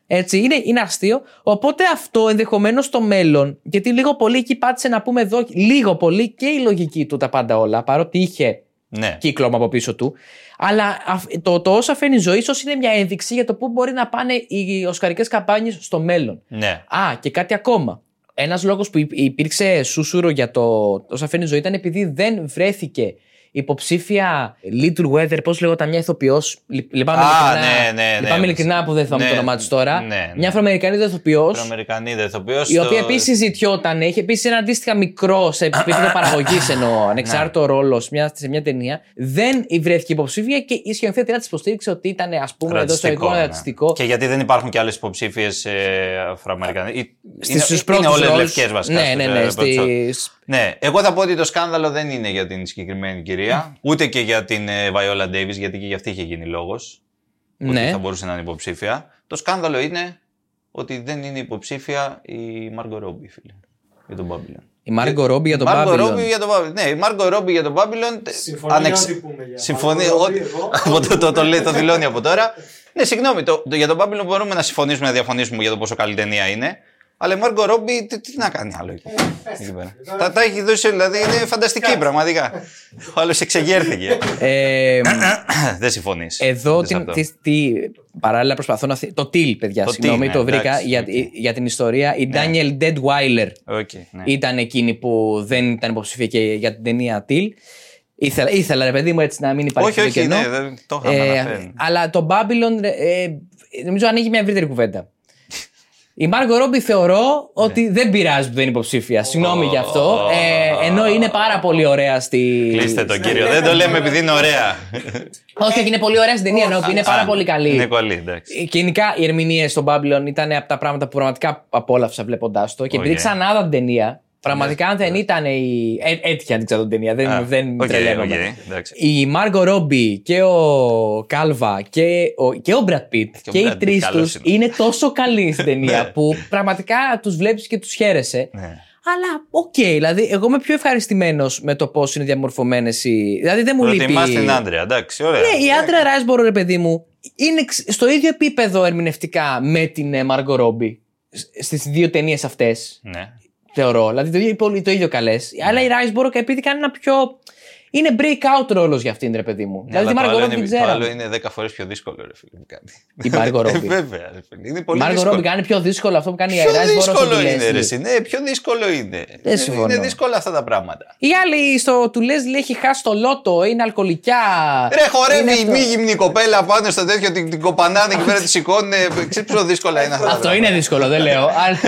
Ναι. Έτσι, είναι, είναι αστείο. Οπότε αυτό ενδεχομένως στο μέλλον, γιατί λίγο πολύ εκεί πάτησε να πούμε εδώ, λίγο πολύ και η λογική του τα πάντα όλα, παρότι είχε ναι. κύκλωμα από πίσω του. Αλλά αυ- το, το όσο αφήνει η ζωή, ίσως είναι μια ένδειξη για το πού μπορεί να πάνε οι οσκαρικές καμπάνιες στο μέλλον. ναι. Α, και κάτι ακόμα. Ένας λόγος που υ- υπήρξε σούσουρο για το όσο αφήνει η ζωή ήταν επειδή δεν βρέθηκε υποψήφια Little Weather, πώς λέγονταν μια ηθοποιός. Λυπάμαι Α, ειλικρινά, ναι, ναι, ναι. λυπάμαι ειλικρινά που δεν θυμάμαι Ναι, το όνομά τη τώρα. ναι, ναι. Μια Αφροαμερικανίδα ηθοποιός. Προαμερικανίδα ηθοποιός. Η οποία επίσης ζητιόταν, είχε επίσης ένα αντίστοιχα μικρό σε επίπεδο παραγωγής εννοώ, ανεξάρτητο ρόλος σε μια, σε μια ταινία. Δεν βρέθηκε υποψήφια και η σκηνοθέτριά της υποστήριξε ότι ήταν, ας πούμε, εντό εισαγωγικών ρατσιστικό. ναι. Και γιατί δεν υπάρχουν και άλλες υποψήφιες Αφροαμερικανέ. Στις- στους Είναι πρώτους όλες ρόλους. λευκές βασικά. Ναι, ναι, στους, ναι. Ε, πρώτους ρόλους. στις- Ναι, εγώ θα πω ότι το σκάνδαλο δεν είναι για την συγκεκριμένη κυρία, ούτε και για την ε, Βαϊόλα Ντέιβι, γιατί και για αυτή είχε γίνει λόγος. Ότι Ναι. θα μπορούσε να είναι υποψήφια. Το σκάνδαλο είναι ότι δεν είναι υποψήφια η Μάργκο Ρόμπι, φίλε. Για τον Babylon. Η Μάργκο Ρόμπι για τον Μάργκο Babylon. Ρόμπι για τον Babylon. Ναι, η Μάργκο Ρόμπι για τον Babylon. τε- Συμφωνεί ανεξ- ό,τι πούμε για Συμφωνεί. Margot ό,τι- Robbie, εγώ. από το, το, το, λέει- το δηλώνει από τώρα. Ναι, συγγνώμη. Το, το- για το Babylon μπορούμε να συμφωνήσουμε, να διαφωνήσουμε για το πόσο καλή ταινία είναι. Αλλά η Μάργκο Ρόμπι τι, τι να κάνει άλλο εκεί, εκεί πέρα. Τα, τα έχει δώσει, δηλαδή είναι φανταστική πραγματικά. Ο άλλος εξεγέρθηκε. Ε, Δεν συμφωνείς. εδώ την, τι, τι, παράλληλα προσπαθώ να. θυ- Το Till, παιδιά, Το συγγνώμη, Till, το ναι, βρήκα εντάξει, για, οκ. για την ιστορία. Η Danielle Deadwyler ναι. ήταν εκείνη που δεν ήταν υποψήφια και για την ταινία Till. Ήθελα, ήθελα, ρε παιδί μου, έτσι να μην υπάρχει Όχι, αυτό το όχι, κενό. ναι, δεν- το είχαμε Ε, αναφέρει. αλλά το Babylon ε, νομίζω ανοίγει μια ευρύτερη κουβέντα. Η Μάργκο Ρόμπι θεωρώ ότι δεν πειράζει που δεν είναι υποψήφια. Συγγνώμη γι' αυτό. Ε, ενώ είναι πάρα πολύ ωραία στη. Κλείστε τον κύριο. Δεν το λέμε επειδή είναι ωραία. Όχι, όχι, είναι πολύ ωραία στην ταινία. Ενώ είναι πάρα πολύ καλή. Είναι καλή, εντάξει. Ε, Γενικά οι ερμηνείες στο Babylon ήταν από τα πράγματα που πραγματικά απόλαυσα βλέποντάς το. Και επειδή Οκ. ξανά είδα την ταινία, πραγματικά αν δεν ήταν η. Ε, έτυχε να την ξαναδώ την ταινία, δεν, Α, δεν οκ, τρελαίνομαι. οκ, εντάξει. Η Μάργκο Ρόμπι και ο Κάλβα και ο, και ο Μπραντ Πιτ Και ο και, οι Brad Pitt τρεις καλός τους είναι. είναι τόσο καλοί στην ταινία που πραγματικά τους βλέπεις και τους χαίρεσαι. Ναι. Αλλά οκ, δηλαδή εγώ είμαι πιο ευχαριστημένος με το πώς είναι διαμορφωμένες οι. Δηλαδή δεν μου λείπει. Προτιμά την Άντρια, εντάξει, ωραία. Ναι, η Άντρια Ράισμπορο, ρε παιδί μου, είναι ξ- στο ίδιο επίπεδο ερμηνευτικά με την Μάργκο Ρόμπι. Στις δύο ταινίες αυτές, Ναι. Θεωρώ. Δηλαδή το ίδιο, πολύ- το ίδιο καλές. Αλλά η Ράισμπορο επειδή κάνει ένα πιο. Είναι breakout ρόλος για αυτήν, ρε παιδί μου. Ναι, δηλαδή τη αλλά το Μάργκο άλλο Ρόμπι την είναι- Το άλλο ξέραμε. είναι 10 φορές πιο δύσκολο, ρε φίλε. που κάνει. Η Μάργκο Ε, Ρόμπι. Βέβαια, ρε φίλε. Είναι Η πολύ Μάργκο δύσκολο. Ρόμπι κάνει πιο δύσκολο αυτό που κάνει η Πιο Ράισμπορο. όσο δύσκολο του είναι, Leslie. ρε. εσύ. Ναι, πιο δύσκολο είναι. Είναι- συμφωνώ. Είναι δύσκολα αυτά τα πράγματα. Η άλλη στο του Leslie έχει χάσει το λότο, είναι αλκοολικιά. Ρε, χορεύει Είναι η αυτό. μη γυμνή κοπέλα πάνω στο τέτοιο, την, την κοπανάνε εκεί πέρα τη σηκώνουν. Ξέρει πόσο δύσκολα είναι αυτά. τα Αυτό είναι δύσκολο, δεν λέω. αλλά,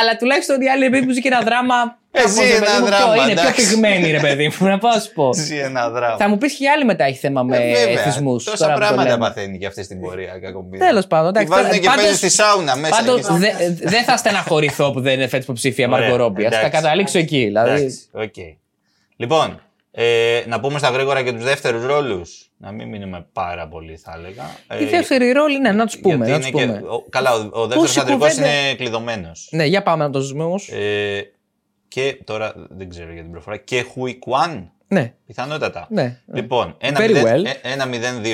αλλά τουλάχιστον η άλλη επειδή μου ζει και ένα δράμα. Εσύ κάπως, ρε ένα παιδί μου, πιο- δράμα, Είναι πιο εντάξει. πυγμένη, ρε παιδί μου, να πάω να σου πω. Ζει ένα δράμα. Θα μου πεις και η άλλη μετά έχει θέμα με Ε, βέβαια, εθισμούς. Τόσα πράγματα παθαίνει και αυτή στην πορεία. κακομοίρα. Τέλος πάντων. Τη εντάξει, βάζουν τώρα- και παίζει πάντως- στη σάουνα μέσα. Πάντως εκεί. δε- δεν θα στεναχωρηθώ που δεν είναι φέτος υποψήφια Ωραία, Μάργκο Ρόμπι. Α τα εντάξει. καταλήξω εκεί. Δηλαδή. Εντάξει, οκ. Λοιπόν, Ε, να πούμε στα γρήγορα και τους δεύτερους ρόλους. Να μην μείνουμε πάρα πολύ, θα έλεγα. Οι δεύτεροι ρόλοι, ναι, να τους πούμε. γιατί Να τους είναι πούμε. και- ο- καλά, ο, ο δεύτερος Πόση αντρικός κουβέντα- είναι κλειδωμένος. Ναι, για πάμε να το ζούμε όμως. Ε, και τώρα δεν ξέρω για την προφορά. Και Χουι Κουάν. Ναι, Πιθανότατα. ναι. ναι. Λοιπόν, ένα Very 0 well. ε, ένα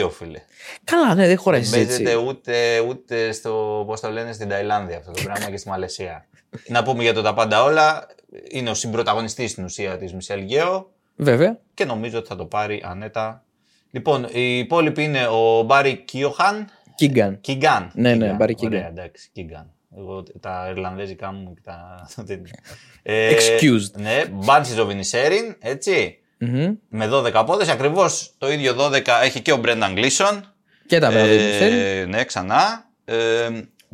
0-2, φίλε. Καλά, ναι, δεν χωράει Δεν συζήτηση. παίζεται ούτε, ούτε στο, πώς το λένε, στην Ταϊλάνδη αυτό το πράγμα και στη Μαλαισία. Να πούμε για το τα πάντα όλα. Είναι ο συμπροταγωνιστής στην ουσία της Μισελ Γκέο Βέβαια. και νομίζω ότι θα το πάρει ανέτα. Λοιπόν, οι υπόλοιποι είναι ο Μπάρι Κιοχάν, Κίγκαν. Κιγκάν. Ναι, ναι, Κιγκάν. Barry Keoghan. Ωραία, εντάξει, Κιγκάν. Εγώ τα Ιρλανδέζικα μου και τα. δεν- Ε, Excused. Ναι, Μπάνσι Ζοβινισέριν, έτσι. Μμμ. Με 12 πόδες, ακριβώς το ίδιο 12 έχει και ο Μπρένταν Γκλίσον. Και τα βέβαια. Ε, ναι, ξανά. Ε,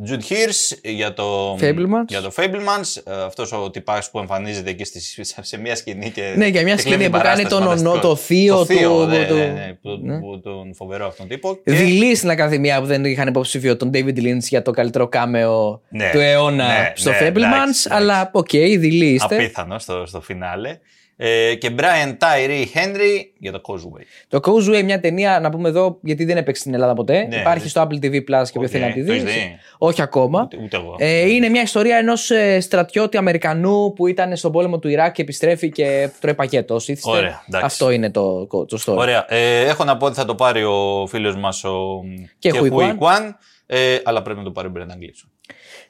Judd Hirsch για το Fabelmans. Για το Fabelmans. Ε, αυτός ο τυπάς που εμφανίζεται εκεί στη, σε μια σκηνή και. Ναι, για μια και σκηνή κλέβει που κάνει παράσταση, τον φανταστικό. ονό- το θείο το θείο, του- ναι, του- ναι, ναι, που- ναι. που- τον φοβερό αυτόν τύπο. Και- Δειλοί στην Ακαδημία που δεν είχαν υποψήφιο τον David Lynch για το καλύτερο κάμεο Ναι, του αιώνα ναι, στο ναι, Fabelmans. εντάξει, Αλλά οκ, δειλή είστε. Απίθανο στο, στο φινάλε. Ε, και Brian Tyree Henry για το Causeway. Το Causeway, μια ταινία, να πούμε εδώ, γιατί δεν έπαιξε στην Ελλάδα ποτέ. Ναι, Υπάρχει ναι. στο Apple TV Plus και όποιο Οκ, θέλει να τη το δει. έχεις δει? Όχι ακόμα. Ούτε, ούτε εγώ. Ε, είναι μια ιστορία ενός στρατιώτη Αμερικανού που ήταν στον πόλεμο του Ιράκ και επιστρέφει και τρώει πακέτο. ως είθισται. Ωραία, εντάξει. Αυτό είναι το, το story. Ωραία. Ε, έχω να πω ότι θα το πάρει ο φίλος μας ο Κε Χούι Χούι Κουάν, ε, αλλά πρέπει να το πάρει ο Μπρένταν Γκλίσον.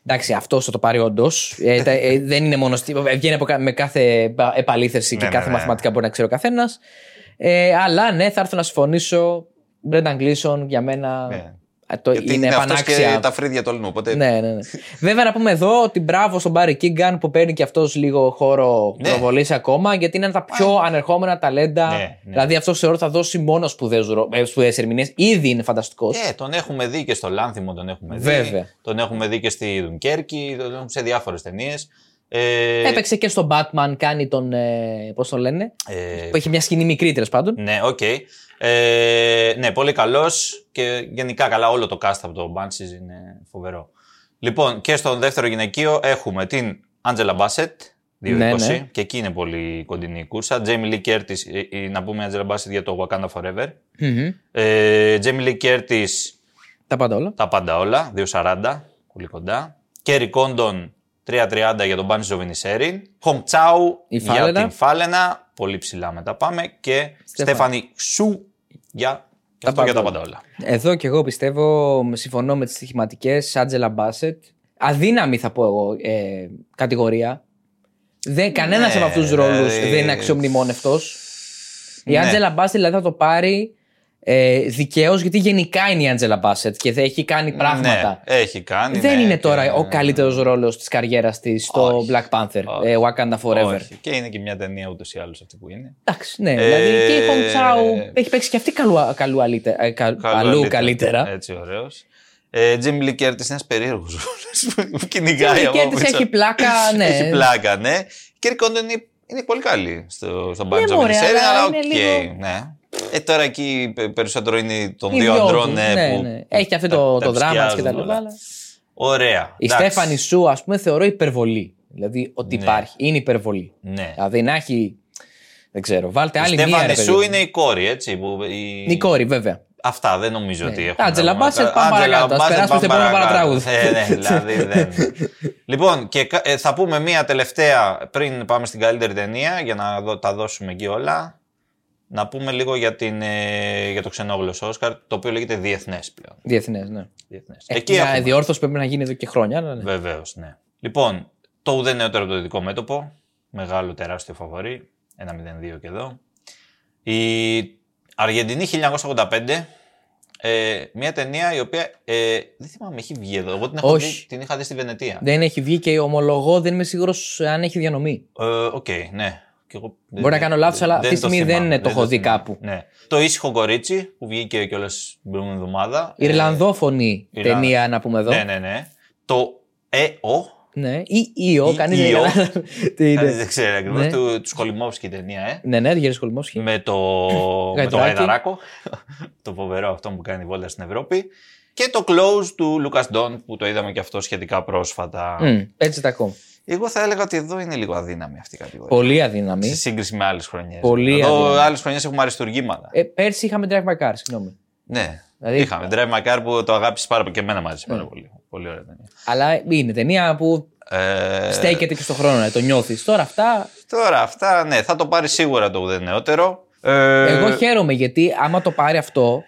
Εντάξει, αυτός θα το πάρει όντως. Ε, τα- ε, δεν είναι μόνο. στη- ε, Βγαίνει από, κα- με κάθε επα- επαλήθευση και Ναι, ναι, κάθε ναι. μαθηματικά μπορεί να ξέρει ο καθένας. Ε, αλλά ναι, θα έρθω να συμφωνήσω. Brendan Gleeson για μένα Ναι. Ε, το, Γιατί είναι αυτός επανάξια. και τα φρύδια τολμού. Οπότε Ναι, ναι, ναι. Βέβαια να πούμε εδώ ότι μπράβο στον Μπάρι Κίγκαν που παίρνει και αυτός λίγο χώρο Ναι. προβολής ακόμα γιατί είναι ένα από τα πιο ανερχόμενα ταλέντα. Ναι, ναι. Δηλαδή αυτός θεωρώ θα δώσει μόνο σπουδαίες ερμηνείες. Ήδη είναι φανταστικός. Ε, τον έχουμε δει και στο Λάνθιμο, τον έχουμε δει. Βέβαια. Τον έχουμε δει και στη Δουνκέρκη, τον έχουμε σε διάφορες ταινίες. Ε, Έπαιξε και στον Batman, κάνει τον. Ε, Πώς τον λένε. ε, Που έχει μια σκηνή μικρή τέλος πάντων. Ναι, οκ. Ε, ναι, πολύ καλός και γενικά καλά όλο το cast από το Banshees είναι φοβερό. Λοιπόν, και στο δεύτερο γυναικείο έχουμε την Angela Bassett, 220, Ναι, ναι. και εκεί είναι πολύ κοντινή η κούρσα. Jamie Lee Curtis, ε, ε, να πούμε Angela Bassett για το Wakanda Forever. Μμμ. Ε, Jamie Lee Curtis, Τα πάντα όλα. τα πάντα όλα, 240, πολύ κοντά. Kerry Condon, 330 για το Banshees of Inisherin. Hong Chau Η για Φάλαινα. την Φάλαινα, πολύ ψηλά μετά πάμε. Και Στέφανη Σου για, και αυτό για τα πάντα όλα. Εδώ και εγώ πιστεύω, συμφωνώ με τις στοιχηματικές. Άντζελα Μπάσετ. Αδύναμη θα πω εγώ ε, κατηγορία. Δεν, κανένας Ναι, από αυτούς τους ρόλους δηλαδή- δεν είναι αξιομνημόνευτο. Η Ναι. Άντζελα Μπάσετ δηλαδή θα το πάρει ε, δικαίως γιατί γενικά είναι η Άντζελα Μπάσετ και θα έχει κάνει πράγματα. Ναι, έχει κάνει. Δεν ναι, είναι και- τώρα ο καλύτερος ρόλος της καριέρας της στο Όχι, Black Panther, όχι. ε, Wakanda Forever. Όχι. Και είναι και μια ταινία ούτως ή άλλως αυτή που είναι. Εντάξει, ναι. Ε, δηλαδή και η Hong Chao έχει παίξει και αυτή καλού, καλού αλήτε- ε, κα- αλλού καλύτερα. Έτσι, ωραίος. Ε, Jimmy Lee Curtis είναι ένας περίεργος που κυνηγάει Και από τη πίσω. έχει πλάκα, ναι. Έχει πλάκα, ναι. Και η Κόντον είναι, είναι πολύ καλή στο, στο Bunch of μωρέ, Miniseries, αλλά αλλά είναι οκ, λίγο- ναι. Ε, τώρα εκεί πε- περισσότερο είναι των Οι δύο δυο αντρών τους, ναι, ναι, που ναι. Έχει αυτό τα- το, τα το δράμα ψιάζουν και τα λοιπά. όλα. αλλά- Ωραία. Η εντάξει. Στέφανη Σου, ας πούμε, θεωρώ υπερβολή. Δηλαδή ότι Ναι. υπάρχει. Είναι υπερβολή. Ναι. Δηλαδή να έχει. Δεν ξέρω, βάλτε Η άλλη μία. Στέφανη ρε παιδί σου μου. είναι η κόρη, έτσι. Που η... Η κόρη, βέβαια. Αυτά δεν νομίζω ότι έχουν. Άντζελα να- Μπάσετ, πάμε Άντζελα παρακάτω. Ας Μπάσετ, περάσουμε στο πάμε επόμενο παρακάτω. παρατράγουδο. Ε, ναι, δηλαδή δεν. λοιπόν, και κα- ε, θα πούμε μία τελευταία πριν πάμε στην καλύτερη ταινία για να δω- τα δώσουμε εκεί όλα. Να πούμε λίγο για, την, ε, για το ξενόγλωσσο Όσκαρ, το οποίο λέγεται διεθνές πλέον. Διεθνές, ναι. Διεθνές. Εκεί Εκεί μια έχουμε. διόρθωση πρέπει να γίνει εδώ και χρόνια. Αλλά ναι. Βεβαίως, ναι. Λοιπόν, το Ουδέν νεότερο από το δυτικό μέτωπο. Μεγάλο, τεράστιο φαβορή. 1-0-2 και εδώ. Η Αργεντινή 1985. Ε, μια ταινία η οποία ε, δεν θυμάμαι, έχει βγει εδώ. Εγώ την, έχω Όχι. δει, την είχα δει στη Βενετία. Δεν έχει βγει και ομολογώ, δεν είμαι σίγουρος αν έχει διανομή. Ε, Οκ, ναι. Και εγώ δεν- Μπορεί να κάνω λάθος, αλλά αυτή τη το στιγμή δεν θυμάμαι, το έχω δει θυμάμαι. κάπου. Ναι. Το ήσυχο κορίτσι που βγήκε κιόλας την προηγούμενη εβδομάδα. Ε, Ιρλανδόφωνη Ιρλανδ- ταινία, να πούμε εδώ. Ναι, ναι, ναι. Το ΕΟ. Ναι. Ή Ήο, Ή κανείς δεν Ήο. καταλαβαίνει τι Κανείς είναι. δεν ξέρει ακριβώς. Ναι. Του, του Σκολιμόφσκι η ταινία, ε. Ναι, ναι, Γέρι Κολμόσχη. με το, με το Γαϊδουράκι. Γαϊδαράκο, το φοβερό αυτό που κάνει βόλτα στην Ευρώπη. Και το close του Λούκας Ντόν που το είδαμε και αυτό σχετικά πρόσφατα. Μμ, Έτσι τα ακούω. Εγώ θα έλεγα ότι εδώ είναι λίγο αδύναμη αυτή η κατηγορία. Πολύ αδύναμη. Σε σύγκριση με άλλες χρονιές. Πολύ Εδώ αδύναμη. άλλες χρονιές έχουμε αριστουργήματα. Ε, πέρσι είχαμε Drive My Car, συγγνώμη. Ναι. Δηλαδή- Είχαμε. Drive My Car που το αγάπησες πάρα πολύ και εμένα μ' άρεσε πάρα πολύ. Πολύ ωραία ταινία. Αλλά είναι ταινία που Ε, στέκεται και στον χρόνο, ε, το νιώθεις. Τώρα αυτά. Τώρα αυτά, ναι, θα το πάρει σίγουρα το ουδέν νεότερο. Ε, Εγώ χαίρομαι γιατί άμα το πάρει αυτό.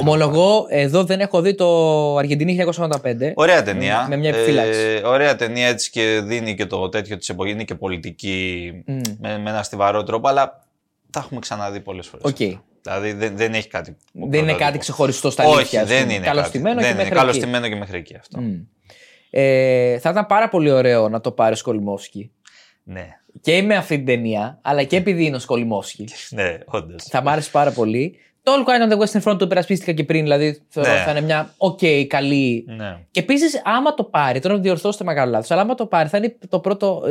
Ομολογώ, εδώ δεν έχω δει το Αργεντινή 1985. Ωραία ταινία. Με μια επιφύλαξη. Ε, ωραία ταινία έτσι και δίνει και το τέτοιο της εποχής. Είναι και πολιτική Μμ. με, με ένα στιβαρό τρόπο, αλλά τα έχουμε ξαναδεί πολλές φορές. Οκ. Δηλαδή δεν, δεν έχει κάτι. Δεν είναι πρωτότυπο. κάτι ξεχωριστό στα αλήθεια. Όχι, ας δεν πούμε. είναι. Καλοστημένο κάτι. και δεν είναι. μέχρι εκεί. Καλωστημένο και μέχρι εκεί αυτό. Μμ. Ε, θα ήταν πάρα πολύ ωραίο να το πάρει ο Σκολιμόφσκι. Ναι, Και με αυτή την ταινία, αλλά και επειδή είναι ο Σκολιμόφσκι. ναι, όντως. θα μ' άρεσε πάρα πολύ. Το All Quiet on the Western Front το υπερασπίστηκα και πριν, δηλαδή θεωρώ Ναι. θα είναι μια οκ, καλή. Ναι. Και επίσης, άμα το πάρει, τώρα διορθώστε με κάνω λάθος, αλλά άμα το πάρει, θα είναι το πρώτο.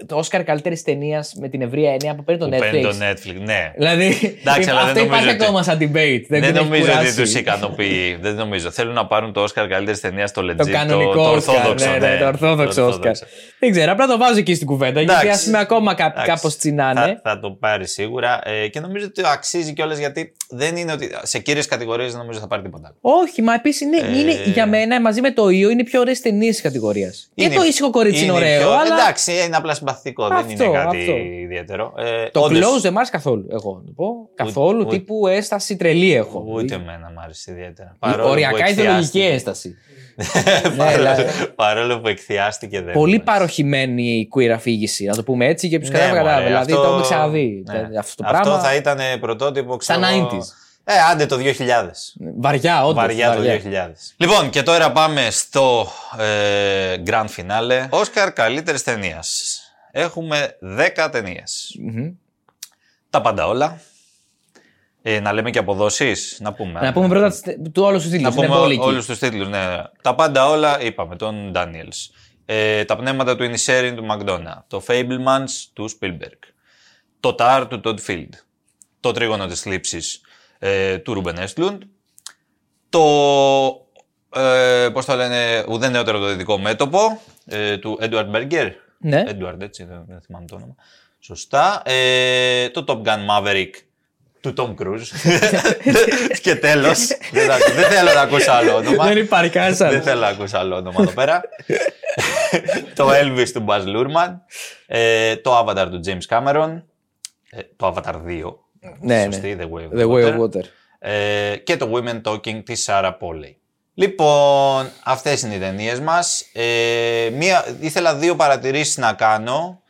Ε, Το Oscar καλύτερης ταινίας με την ευρεία έννοια που παίρνει το Που Netflix. παίρνει το Netflix, ναι. Δηλαδή, Εντάξει, αλλά αυτό δεν υπάρχει νομίζω ότι- ακόμα σαν debate. Δεν, Δεν, την έχει νομίζω ότι κουράσει. τους ικανοποιεί. δεν νομίζω. Θέλουν να πάρουν το Oscar καλύτερης ταινίας στο legit. Το κανονικό το, Oscar. ορθόδοξο. ναι, ναι, το ορθόδοξο Oscar. Δεν ξέρω, απλά το βάζω εκεί στην κουβέντα. Γιατί Εντάξει. ας πούμε ακόμα κά, Εντάξει. κάπως τσινάνε. Θα, θα το πάρει σίγουρα ε, και νομίζω ότι αξίζει κιόλας γιατί δεν είναι ότι σε κύριες κατηγορίες δεν νομίζω θα πάρει τίποτα άλλο. Όχι, μα επίσης είναι, Ε, είναι για μένα μαζί με το Ιω είναι οι πιο ωραίες ταινίες της κατηγορίας. Και Είναι- το ήσυχο κορίτσι είναι, ωραίο, πιο- αλλά Εντάξει, είναι απλά συμπαθητικό. δεν Αυτό, είναι κάτι αυτό. ιδιαίτερο. Ε, το όντως, close δεν μ' άρεσε καθόλου. Εγώ να το πω. Καθόλου ούτε- τύπου έσταση τρελή έχω. Ούτε εμένα μ' άρεσε ιδιαίτερα. Οριακά ιδεολογική εκθιάστηκε- έσταση. παρόλο, δηλαδή. παρόλο που εκθιάστηκε δεν. Πολύ μου άρεσε. παροχημένη η queer αφήγηση, να το πούμε έτσι, και ποιο Ναι, κατάλαβε, μωρέ, κατάλαβε. Δηλαδή αυτό- το έχουμε ξαναδεί. ναι. τε- Αυτό το Αυτό πράγμα. θα ήταν πρωτότυπο Στα ξέρω εγώ, 90s. Ε, άντε το 2000. Βαριά, όντως. Βαριά το 2000. Λοιπόν, και τώρα πάμε στο ε, Grand Finale. Όσκαρ καλύτερης ταινίας. Έχουμε 10 ταινίες. Τα πάντα όλα. Ε, να λέμε και αποδόσεις. Να πούμε. Να πούμε πρώτα τις- του όλου τους τίτλους. Να Είναι πούμε πολύ εκεί. όλους τους τίτλους. Ναι. Τα πάντα όλα είπαμε. Τον Ντάνιελ. Ε, τα πνεύματα του Inisherin του Μακδόνα. Το Fablemans του Spielberg. Το Tar του Todd Field. Το Τρίγωνο της Θλίψης ε, του Ρούμπεν Έσλουντ. Το. Ε, Πώς το λένε, ουδέν νεότερο το δυτικό μέτωπο ε, του Edward Berger. Ναι. Edward, έτσι, δεν, δεν θυμάμαι το όνομα. Σωστά. Ε, το Top Gun Maverick του Tom Cruise. και τέλος. δεν, θα- δεν θέλω να ακούσω άλλο όνομα. Δεν υπάρχει κανένας Δεν θέλω να ακούσω άλλο όνομα εδώ πέρα. το Elvis του Baz Luhrmann. Ε, το Avatar του James Cameron. Ε, το Avatar 2. Ναι, Σωστή, ναι. The Way of The Way Water. of Water. Ε, και το Women Talking της Sarah Polley. Λοιπόν, αυτές είναι οι ταινίες μας. Ε, μία, ήθελα δύο παρατηρήσεις να κάνω.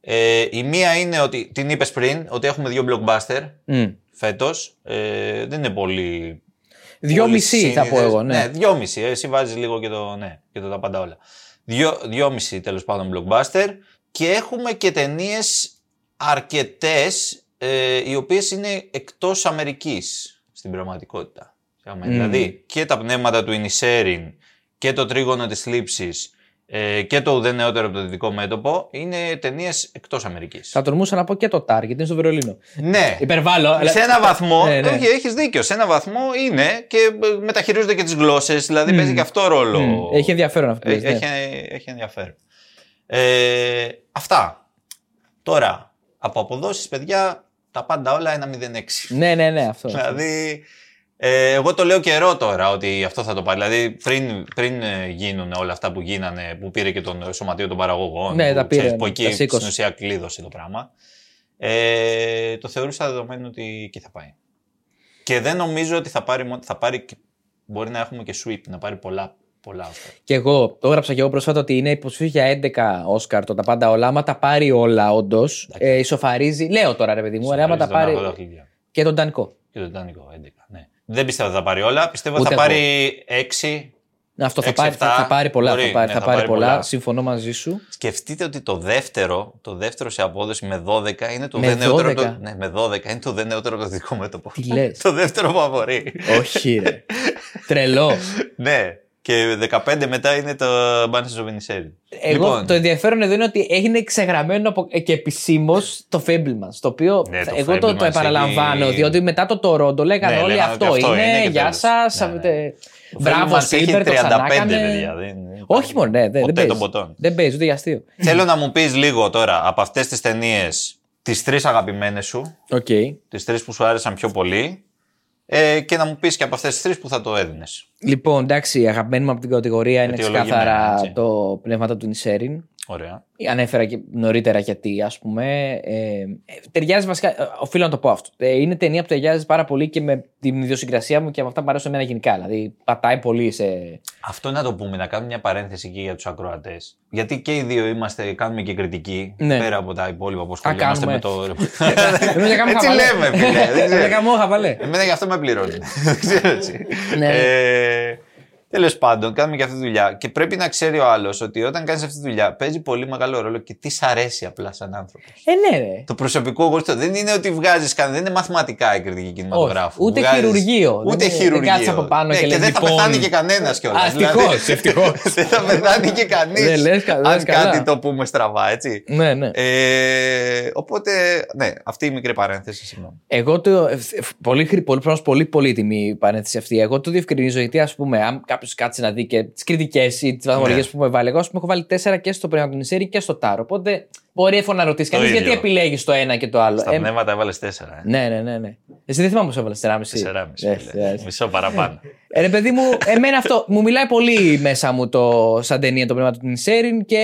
Ε, η μία είναι ότι, την είπες πριν, ότι έχουμε δύο blockbuster Μμ. φέτος. Ε, δεν είναι πολύ Δυο πολύ μισή θα πω σύνηθες. εγώ. Ναι. ναι δυόμιση. Εσύ βάζεις λίγο και το, ναι, και το τα πάντα όλα. Δυο, δυόμιση τέλος πάντων blockbuster. Και έχουμε και ταινίες αρκετές ε, οι οποίες είναι εκτός Αμερικής στην πραγματικότητα. Μμμ. Δηλαδή και τα πνεύματα του Ινισέριν και το τρίγωνο της θλίψης ε, και το ουδέν νεότερο από το δυτικό μέτωπο είναι ταινίες εκτός Αμερικής. Θα τολμούσα να πω και το Target, είναι στο Βερολίνο. Ναι. Υπερβάλλω. αλλά- Σε ένα βαθμό, Ναι, ναι. όχι, έχεις δίκιο. Σε ένα βαθμό είναι και ε, μεταχειρίζονται και τις γλώσσες, δηλαδή παίζει και αυτό ρόλο. Μμ. Έχει ενδιαφέρον αυτό. Ε, ναι. έχει, έχει ενδιαφέρον. Ε, αυτά. Τώρα, από αποδόσεις, παιδιά, τα πάντα όλα ένα 0,6. Ναι, ναι, ναι, αυτό. Δηλαδή, ε, εγώ το λέω καιρό τώρα ότι αυτό θα το πάρει. Δηλαδή, πριν, πριν ε, γίνουν όλα αυτά που γίνανε, που πήρε και τον Σωματείο των Παραγωγών. Ναι, που, τα πήρε, ξέρεις, που τα εκεί σήκωσε. στην ουσία κλείδωσε το πράγμα. Ε, το θεωρούσα δεδομένο ότι εκεί θα πάει. Και δεν νομίζω ότι θα πάρει, μόνο- θα πάρει και- μπορεί να έχουμε και sweep, να πάρει πολλά, πολλά Oscar. Και εγώ, το έγραψα και εγώ πρόσφατα ότι είναι υποψήφιος για 11 Όσκαρ το τα πάντα όλα. Άμα τα πάρει όλα, όντως, ε, ισοφαρίζει. Λέω τώρα, ρε παιδί μου, ρε, άμα τα Τον πάρει. Άγχο Δαχτυλιά. Και τον Τανικό. Και τον Τιτανικό, 11. Ναι. Δεν πιστεύω ότι θα πάρει όλα. Πιστεύω ότι Ούτε θα εγώ. πάρει 6. Αυτό θα Έξι, πάρει, θα, εφτά. θα πάρει πολλά. Μπορεί, θα πάρει, ναι, θα θα πάρει πάρει πολλά. πολλά. Συμφωνώ μαζί σου. Σκεφτείτε ότι το δεύτερο, το δεύτερο σε απόδοση με 12 είναι το Με δε νεότερο. 12? Το, ναι, με 12 είναι το δε νεότερο από το δικό μέτωπο. Τι λες; το δεύτερο φαβορή. Όχι, ρε. Τρελό. ναι. Και 15 μετά είναι το Banshees of Inisherin. Εγώ Λοιπόν, το ενδιαφέρον εδώ είναι ότι έγινε ξεγραμμένο από, και επισήμως το Fabelmans. Το οποίο Ναι, το εγώ το, το Fabelmans επαναλαμβάνω, έχει- διότι μετά το Toronto λέγανε Ναι, όλοι λέγανε ότι αυτό, αυτό είναι. είναι και Γεια τέλος. σας. Ναι, ναι. Μπράβο, Fabelmans έχει Spielberg, το 35 ξανάκανε. παιδιά. Δεν, Όχι μόνο, ναι, δεν, δεν Ποτέ παίζει. των ποτών. Δεν παίζει ούτε για αστείο. Θέλω να μου πεις λίγο τώρα από αυτές τις ταινίες τις τρεις αγαπημένες σου, Οκ. τις τρεις που σου άρεσαν πιο πολύ ε, και να μου πεις και από αυτές τις τρεις που θα το έδινες. Λοιπόν, εντάξει, η αγαπημένη μου από την κατηγορία είναι Αιτιολογημένα, ξεκάθαρα έτσι. το πνεύματα του Νισέριν. Ωραία. Ανέφερα και νωρίτερα γιατί, ας πούμε. Ε, ε, ταιριάζει βασικά. ε, Οφείλω να το πω αυτό. Ε, είναι ταινία που ταιριάζει πάρα πολύ και με την ιδιοσυγκρασία μου και με αυτά που μου αρέσουν εμένα γενικά. Δηλαδή, πατάει πολύ σε. Αυτό να το πούμε, να κάνουμε μια παρένθεση εκεί για τους ακροατές. Γιατί και οι δύο είμαστε, κάνουμε και κριτική, Ναι. πέρα από τα υπόλοιπα που ασχολιόμαστε κάνουμε. με το... Εμένα κάνουμε Έτσι χαβαλέ. λέμε, φίλε. δεν ξέρω. Δεν κάνω χαβαλέ. Εμένα γι' αυτό με πληρώνει. Δεν ξέρω έτσι. Ναι. Ε, Τέλος πάντων, κάνουμε και αυτή τη δουλειά. Και πρέπει να ξέρει ο άλλος ότι όταν κάνεις αυτή τη δουλειά παίζει πολύ μεγάλο ρόλο και τι σ' αρέσει απλά σαν άνθρωπος. Ε, ναι, ρε. Το προσωπικό γούστο δεν είναι ότι βγάζεις κανένα, δεν είναι μαθηματικά η κριτική κινηματογράφου. ούτε Βγάζεις- χειρουργείο. Ούτε Δεν είναι- δεν χειρουργείο. κάτσεις από πάνω Ναι, και λες, δεν θα λοιπόν- πεθάνει και κανένας κιόλας. Α, ευτυχώς, ευτυχώς. δεν θα πεθάνει και κανείς. Δεν λες κα- Αν λες καλά. κάτι το πούμε στραβά, έτσι. Ναι, ναι. Ε, οπότε, ναι, αυτή η μικρή παρένθεση. Συγγνώμη. Εγώ το. ε, ε, Πολύ, χρη- πολύ, προφανώς πολύ πολύτιμη η παρένθεση αυτή. Εγώ το διευκρινίζω γιατί, ας πούμε, αν κάποιος κάτσει να δει και τις κριτικές ή τις βαθμολογίες Ναι. που έχουμε βάλει, εγώ, ας πούμε, έχω βάλει 4 και στο Πνεύμα του Νησέρι και στο Τάρο. Οπότε μπορεί εύκολα να ρωτήσεις Το κανείς γιατί ίδιο. επιλέγεις το ένα και το άλλο. Στα Ε, πνεύματα έβαλες τέσσερα. Ε. ναι, ναι, ναι, ναι. Εσύ δεν θυμάμαι πώς έβαλες 4,5. 4,5. Ναι, φίλε. ναι. Μισό παραπάνω. Ε, ρε παιδί μου, εμένα αυτό μου μιλάει πολύ μέσα μου το σαν ταινία το πνεύμα του Νησέριν και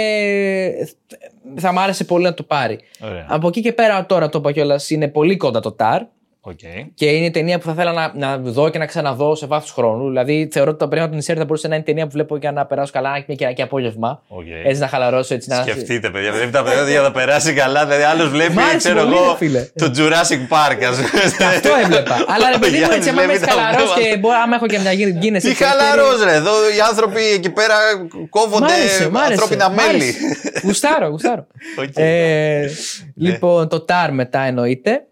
θα μ' άρεσε πολύ να το πάρει. Ωραία. Από εκεί και πέρα τώρα το είπα κιόλας είναι πολύ κοντά το Τάρ. Οκ. Και είναι ταινία που θα ήθελα να, να δω και να ξαναδώ σε βάθος χρόνου. Δηλαδή, θεωρώ ότι το πνεύμα του Ινισέριν θα μπορούσε να είναι ταινία που βλέπω για να περάσω καλά, να έχει μια κυριακή απόγευμα. Οκ. Έτσι να χαλαρώσω, έτσι να. Σκεφτείτε, παιδιά. Βλέπει τα παιδιά για να περάσει καλά. Δηλαδή, άλλος βλέπει, Μ' άρεσε ξέρω πολύ, εγώ, ρε φίλε. το Jurassic Park, ας πούμε. Αυτό έβλεπα. Αλλά ρε Ο παιδί μου, Γιάννης έτσι, άμα είμαι βλέπει έτσι τα χαλαρός πνεύματα. και μπορώ, άμα έχω και μια Guinness. Τι έτσι, χαλαρός, ρε. Εδώ οι άνθρωποι εκεί πέρα Μ' κόβονται άρεσε, μ' άρεσε. ανθρώπινα μ' μέλη. άρεσε. Γουστάρω, γουστάρω. Οκ. Ε, Λοιπόν, το Τάρ μετά εννοείται.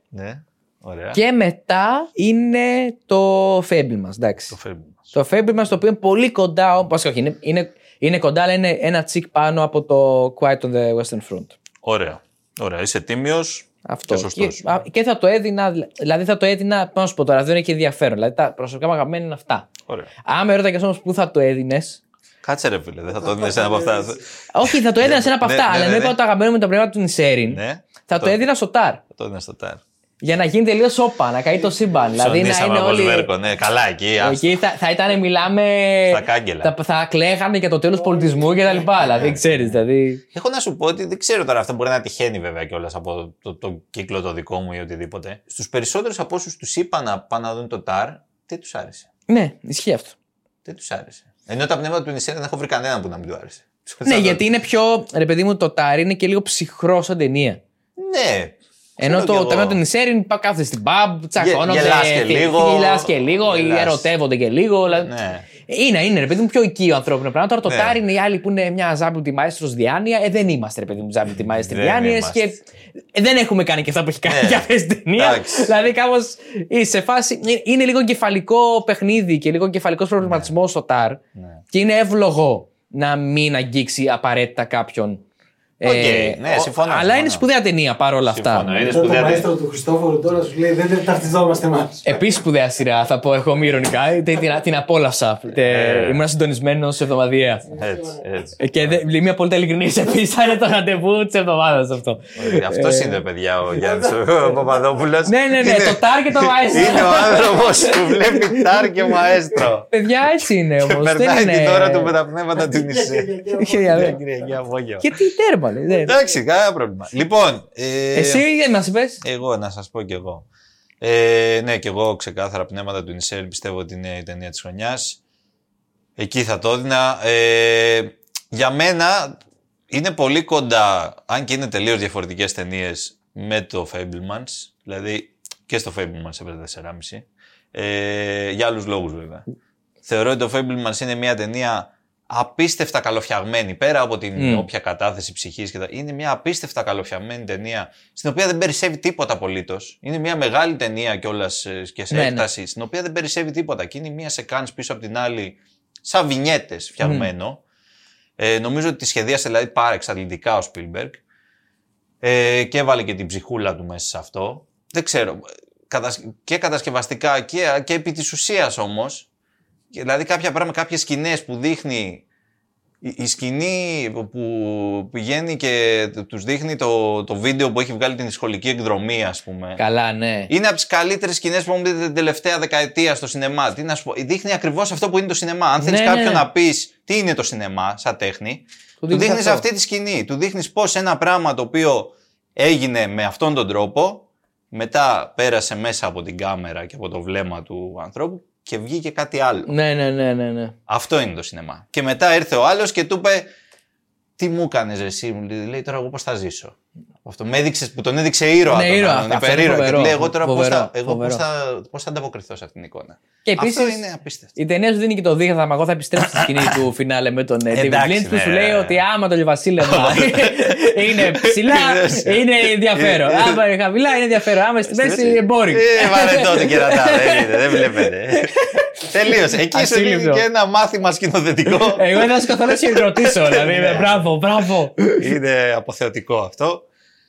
Ναι, ωραία. Και μετά είναι το Fabelmans. Εντάξει. Το φεύγουμε. Το Fabelmans το οποίο είναι πολύ κοντά, όπως όχι, είναι, είναι, είναι κοντά, αλλά είναι ένα τσικ πάνω από το Quiet on the Western Front. Ωραία. Ωραία. Είσαι τίμιος. Αυτός. Και σωστός. α, και θα το έδινα, δηλαδή θα το έδινα, πώς να σου πω τώρα, δεν είναι και ενδιαφέρον. Δηλαδή τα προσωπικά μου αγαπημένα είναι αυτά. Ωραία. Αν με ρώτα όμως πού θα το έδινε. Κάτσε ρε φίλε, δεν θα το δίνει ένα από αυτά. όχι, θα το έδινα σε ένα από Ναι, αυτά, ναι, αλλά ναι, ενώ ναι. είπα το αγαπημένο μου το πνεύμα του Νισέριν, Ναι. θα το έδινα στο Τάρ. Θα το δίνει στο τάρ. Για να γίνει τελείως όπα, να καεί το σύμπαν. Δηλαδή να Ψωνίσαμε είναι από όλοι. Σβέρκο, ναι, καλά εκεί. άστο. Εκεί θα, θα ήταν, μιλάμε. Στα κάγκελα. Θα, θα κλαίγανε για το τέλος πολιτισμού και τα λοιπά. Δηλαδή, ξέρεις, δηλαδή. Έχω να σου πω ότι δεν ξέρω τώρα, αυτό μπορεί να τυχαίνει βέβαια κιόλας από το, το κύκλο το δικό μου ή οτιδήποτε. Στους περισσότερους από όσους τους είπα να πάνε να δουν το τάρ, δεν τους άρεσε. Ναι, ισχύει αυτό. Δεν τους άρεσε. Ενώ τα πνεύματα του νησί δεν έχω βρει κανέναν που να μην του άρεσε. Ναι, γιατί είναι πιο. Ρε παιδί μου, το Τάρι είναι και λίγο ψυχρό σαν ταινία. Ναι. Ενώ Ξέρω κι το εγώ. ταμείο του Νησέριν πά- κάθεται στην pub, τσακώνονται. γελάς και τι- λίγο. γελάς και λίγο, ή Γελάς. ερωτεύονται και λίγο. δηλαδή- Ναι. Είναι, είναι, ρε παιδί μου, πιο οικείο ανθρώπινο πράγμα. Τώρα το Ναι. Τάρι είναι οι άλλοι που είναι μια ζάμπλουτη μαέστρος διάνοια. Ε, δεν είμαστε, ρε παιδί μου, ζάμπλουτη μαέστρη Δεν διάνοιε. είμαστε. Και ε, δεν έχουμε κάνει και αυτά που έχει κάνει Ναι. για αυτή την ταινία. Εντάξει. δηλαδή, κάπως σε φάση. ε, Είναι λίγο εγκεφαλικό παιχνίδι και λίγο εγκεφαλικός προβληματισμός στο Τάρ. Ναι. Και είναι εύλογο να μην αγγίξει απαραίτητα κάποιον. Ε, Οκ, ναι, ο- συμφωνώ, Αλλά συμφωνώ. είναι σπουδαία ταινία παρόλα αυτά. Συμφωνώ, είναι Αυτό το σπουδαία. Μαέστρο του Χριστόφορου τώρα σου λέει δεν ταυτιζόμαστε εμάς. Επίσης σπουδαία σειρά, θα πω εγώ μη ειρωνικά. Την, την, την απόλαυσα. Ε, ήμουν συντονισμένος εβδομαδιαία. Έτσι, έτσι. Ε, Και δεν- είμαι απόλυτα ειλικρινής. Επίσης θα είναι το ραντεβού της εβδομάδας αυτό. Αυτός είναι, παιδιά, ο Γιάννης ο Παπαδόπουλος. Ναι, ναι, ναι, το τάρ και το Είναι μαέστρο. ο άνθρωπος που βλέπει τάρ και μαέστρο. Παιδιά, έτσι είναι όμως. Δεν Περνάει είναι. την ώρα του με τα πνεύματα του νησί. Είχε διαβέ- Κυριακή απόγευμα. Και τι τέρμα, λέει. δεν- Εντάξει, κανένα πρόβλημα. Λοιπόν. ε, Εσύ δεν μα είπε. Εγώ, να σας πω κι εγώ. Ε, ναι, κι εγώ ξεκάθαρα πνεύματα του Νισέρ πιστεύω ότι είναι η ταινία της χρονιάς. Εκεί θα το έδινα. Ε, για μένα είναι πολύ κοντά, αν και είναι τελείως διαφορετικές ταινίες με το Fablemans. Δηλαδή και στο Fablemans έβαλε 4,5. Ε, για άλλους λόγους βέβαια. Θεωρώ ότι το Fablemans είναι μια ταινία απίστευτα καλοφτιαγμένη, πέρα από την Μμ. όποια κατάθεση ψυχής και τα... Είναι μια απίστευτα καλοφτιαγμένη ταινία, στην οποία δεν περισσεύει τίποτα απολύτως. Είναι μια μεγάλη ταινία κιόλας και σε Ναι, ναι. έκταση, στην οποία δεν περισσεύει τίποτα. Και είναι μια σεκάνς πίσω από την άλλη σαν βινιέτες φτιαγμένο. Ε, νομίζω ότι τη σχεδίασε δηλαδή πάρα εξαντλητικά ο Spielberg. Ε, και έβαλε και την ψυχούλα του μέσα σε αυτό. Δεν ξέρω. κατασ- Και κατασκευαστικά και, και επί της ουσίας όμως. Και Δηλαδή κάποια πράγματα, κάποιες σκηνές που δείχνει η, η σκηνή που πηγαίνει και τους δείχνει το, το βίντεο που έχει βγάλει την σχολική εκδρομή ας πούμε. Καλά, ναι. Είναι από τις καλύτερες σκηνές που έχουμε δει την τελευταία δεκαετία στο σινεμά. Τι να σου πω, δείχνει ακριβώς αυτό που είναι το σινεμά. Αν θέλεις Ναι, κάποιον ναι. να πεις τι είναι το σινεμά, σαν τέχνη, του δείχνεις δείχνεις αυτό. αυτή τη σκηνή. Του δείχνεις πώς ένα πράγμα το οποίο έγινε με αυτόν τον τρόπο, μετά πέρασε μέσα από την κάμερα και από το βλέμμα του ανθρώπου και βγήκε κάτι άλλο. Ναι, ναι, ναι, ναι. ναι. Αυτό είναι το σινεμά. Και μετά ήρθε ο άλλος και του είπε. Τι μου έκανε εσύ, μου λέει, λέει τώρα εγώ πώς θα ζήσω. Αυτό με έδειξες, που τον έδειξε ήρωα. Ναι, τον ήρωα. άλλον, Αυτό είναι υπερήρωα. Και φοβερό. του λέει, εγώ τώρα πώς Φοβερό, θα, εγώ φοβερό. πώς θα, πώς θα ανταποκριθώ σε αυτήν την εικόνα. Και Αυτό επίσης, είναι απίστευτο. Η ταινία σου δίνει και το δίγαθμα. Εγώ θα επιστρέψω στη σκηνή του φινάλε με τον ε, David Εντάξει, Lynch που ναι, σου ναι, λέει ναι. ότι άμα το λιβασίλεμα είναι ψηλά, Είδες. είναι ενδιαφέρον. Άμα είναι χαμηλά, είναι ενδιαφέρον. Άμα στη μέση, είναι boring. Ε, βαρετό το κερατά, δεν είναι, δεν βλέπετε. Τελείωσε. Εκεί σου δίνει Ασύλληπτο. και ένα μάθημα σκηνοθετικό. Εγώ θα σου καθόλου να ρωτήσω. Δηλαδή, Ναι. μπράβο, μπράβο. είναι αποθεωτικό αυτό.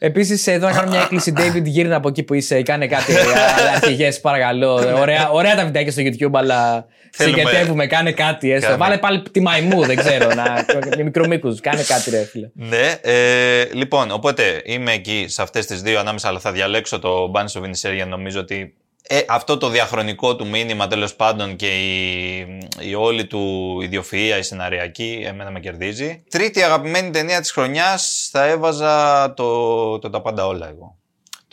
Επίσης, εδώ να κάνω μια έκκληση. David, γύρνα από εκεί που είσαι. Κάνε κάτι αρχηγές, παρακαλώ. Ωραία, ωραία τα βιντεάκια στο YouTube, αλλά Θέλουμε- συγκεκριτεύουμε. Κάνε κάτι έστω. Κάνε. Βάλε πάλι τη μαϊμού, δεν ξέρω. Να, με μικρομίκου. Κάνε κάτι, ρε φίλε. Ναι, ε, λοιπόν, οπότε είμαι εκεί σε αυτές τις δύο ανάμεσα, αλλά θα διαλέξω το Bunch of Inisherin, νομίζω ότι ε, αυτό το διαχρονικό του μήνυμα τέλος πάντων και η, η όλη του ιδιοφυΐα, η σεναριακή, εμένα με κερδίζει. Τρίτη αγαπημένη ταινία της χρονιάς θα έβαζα το, το Τα Πάντα Όλα εγώ.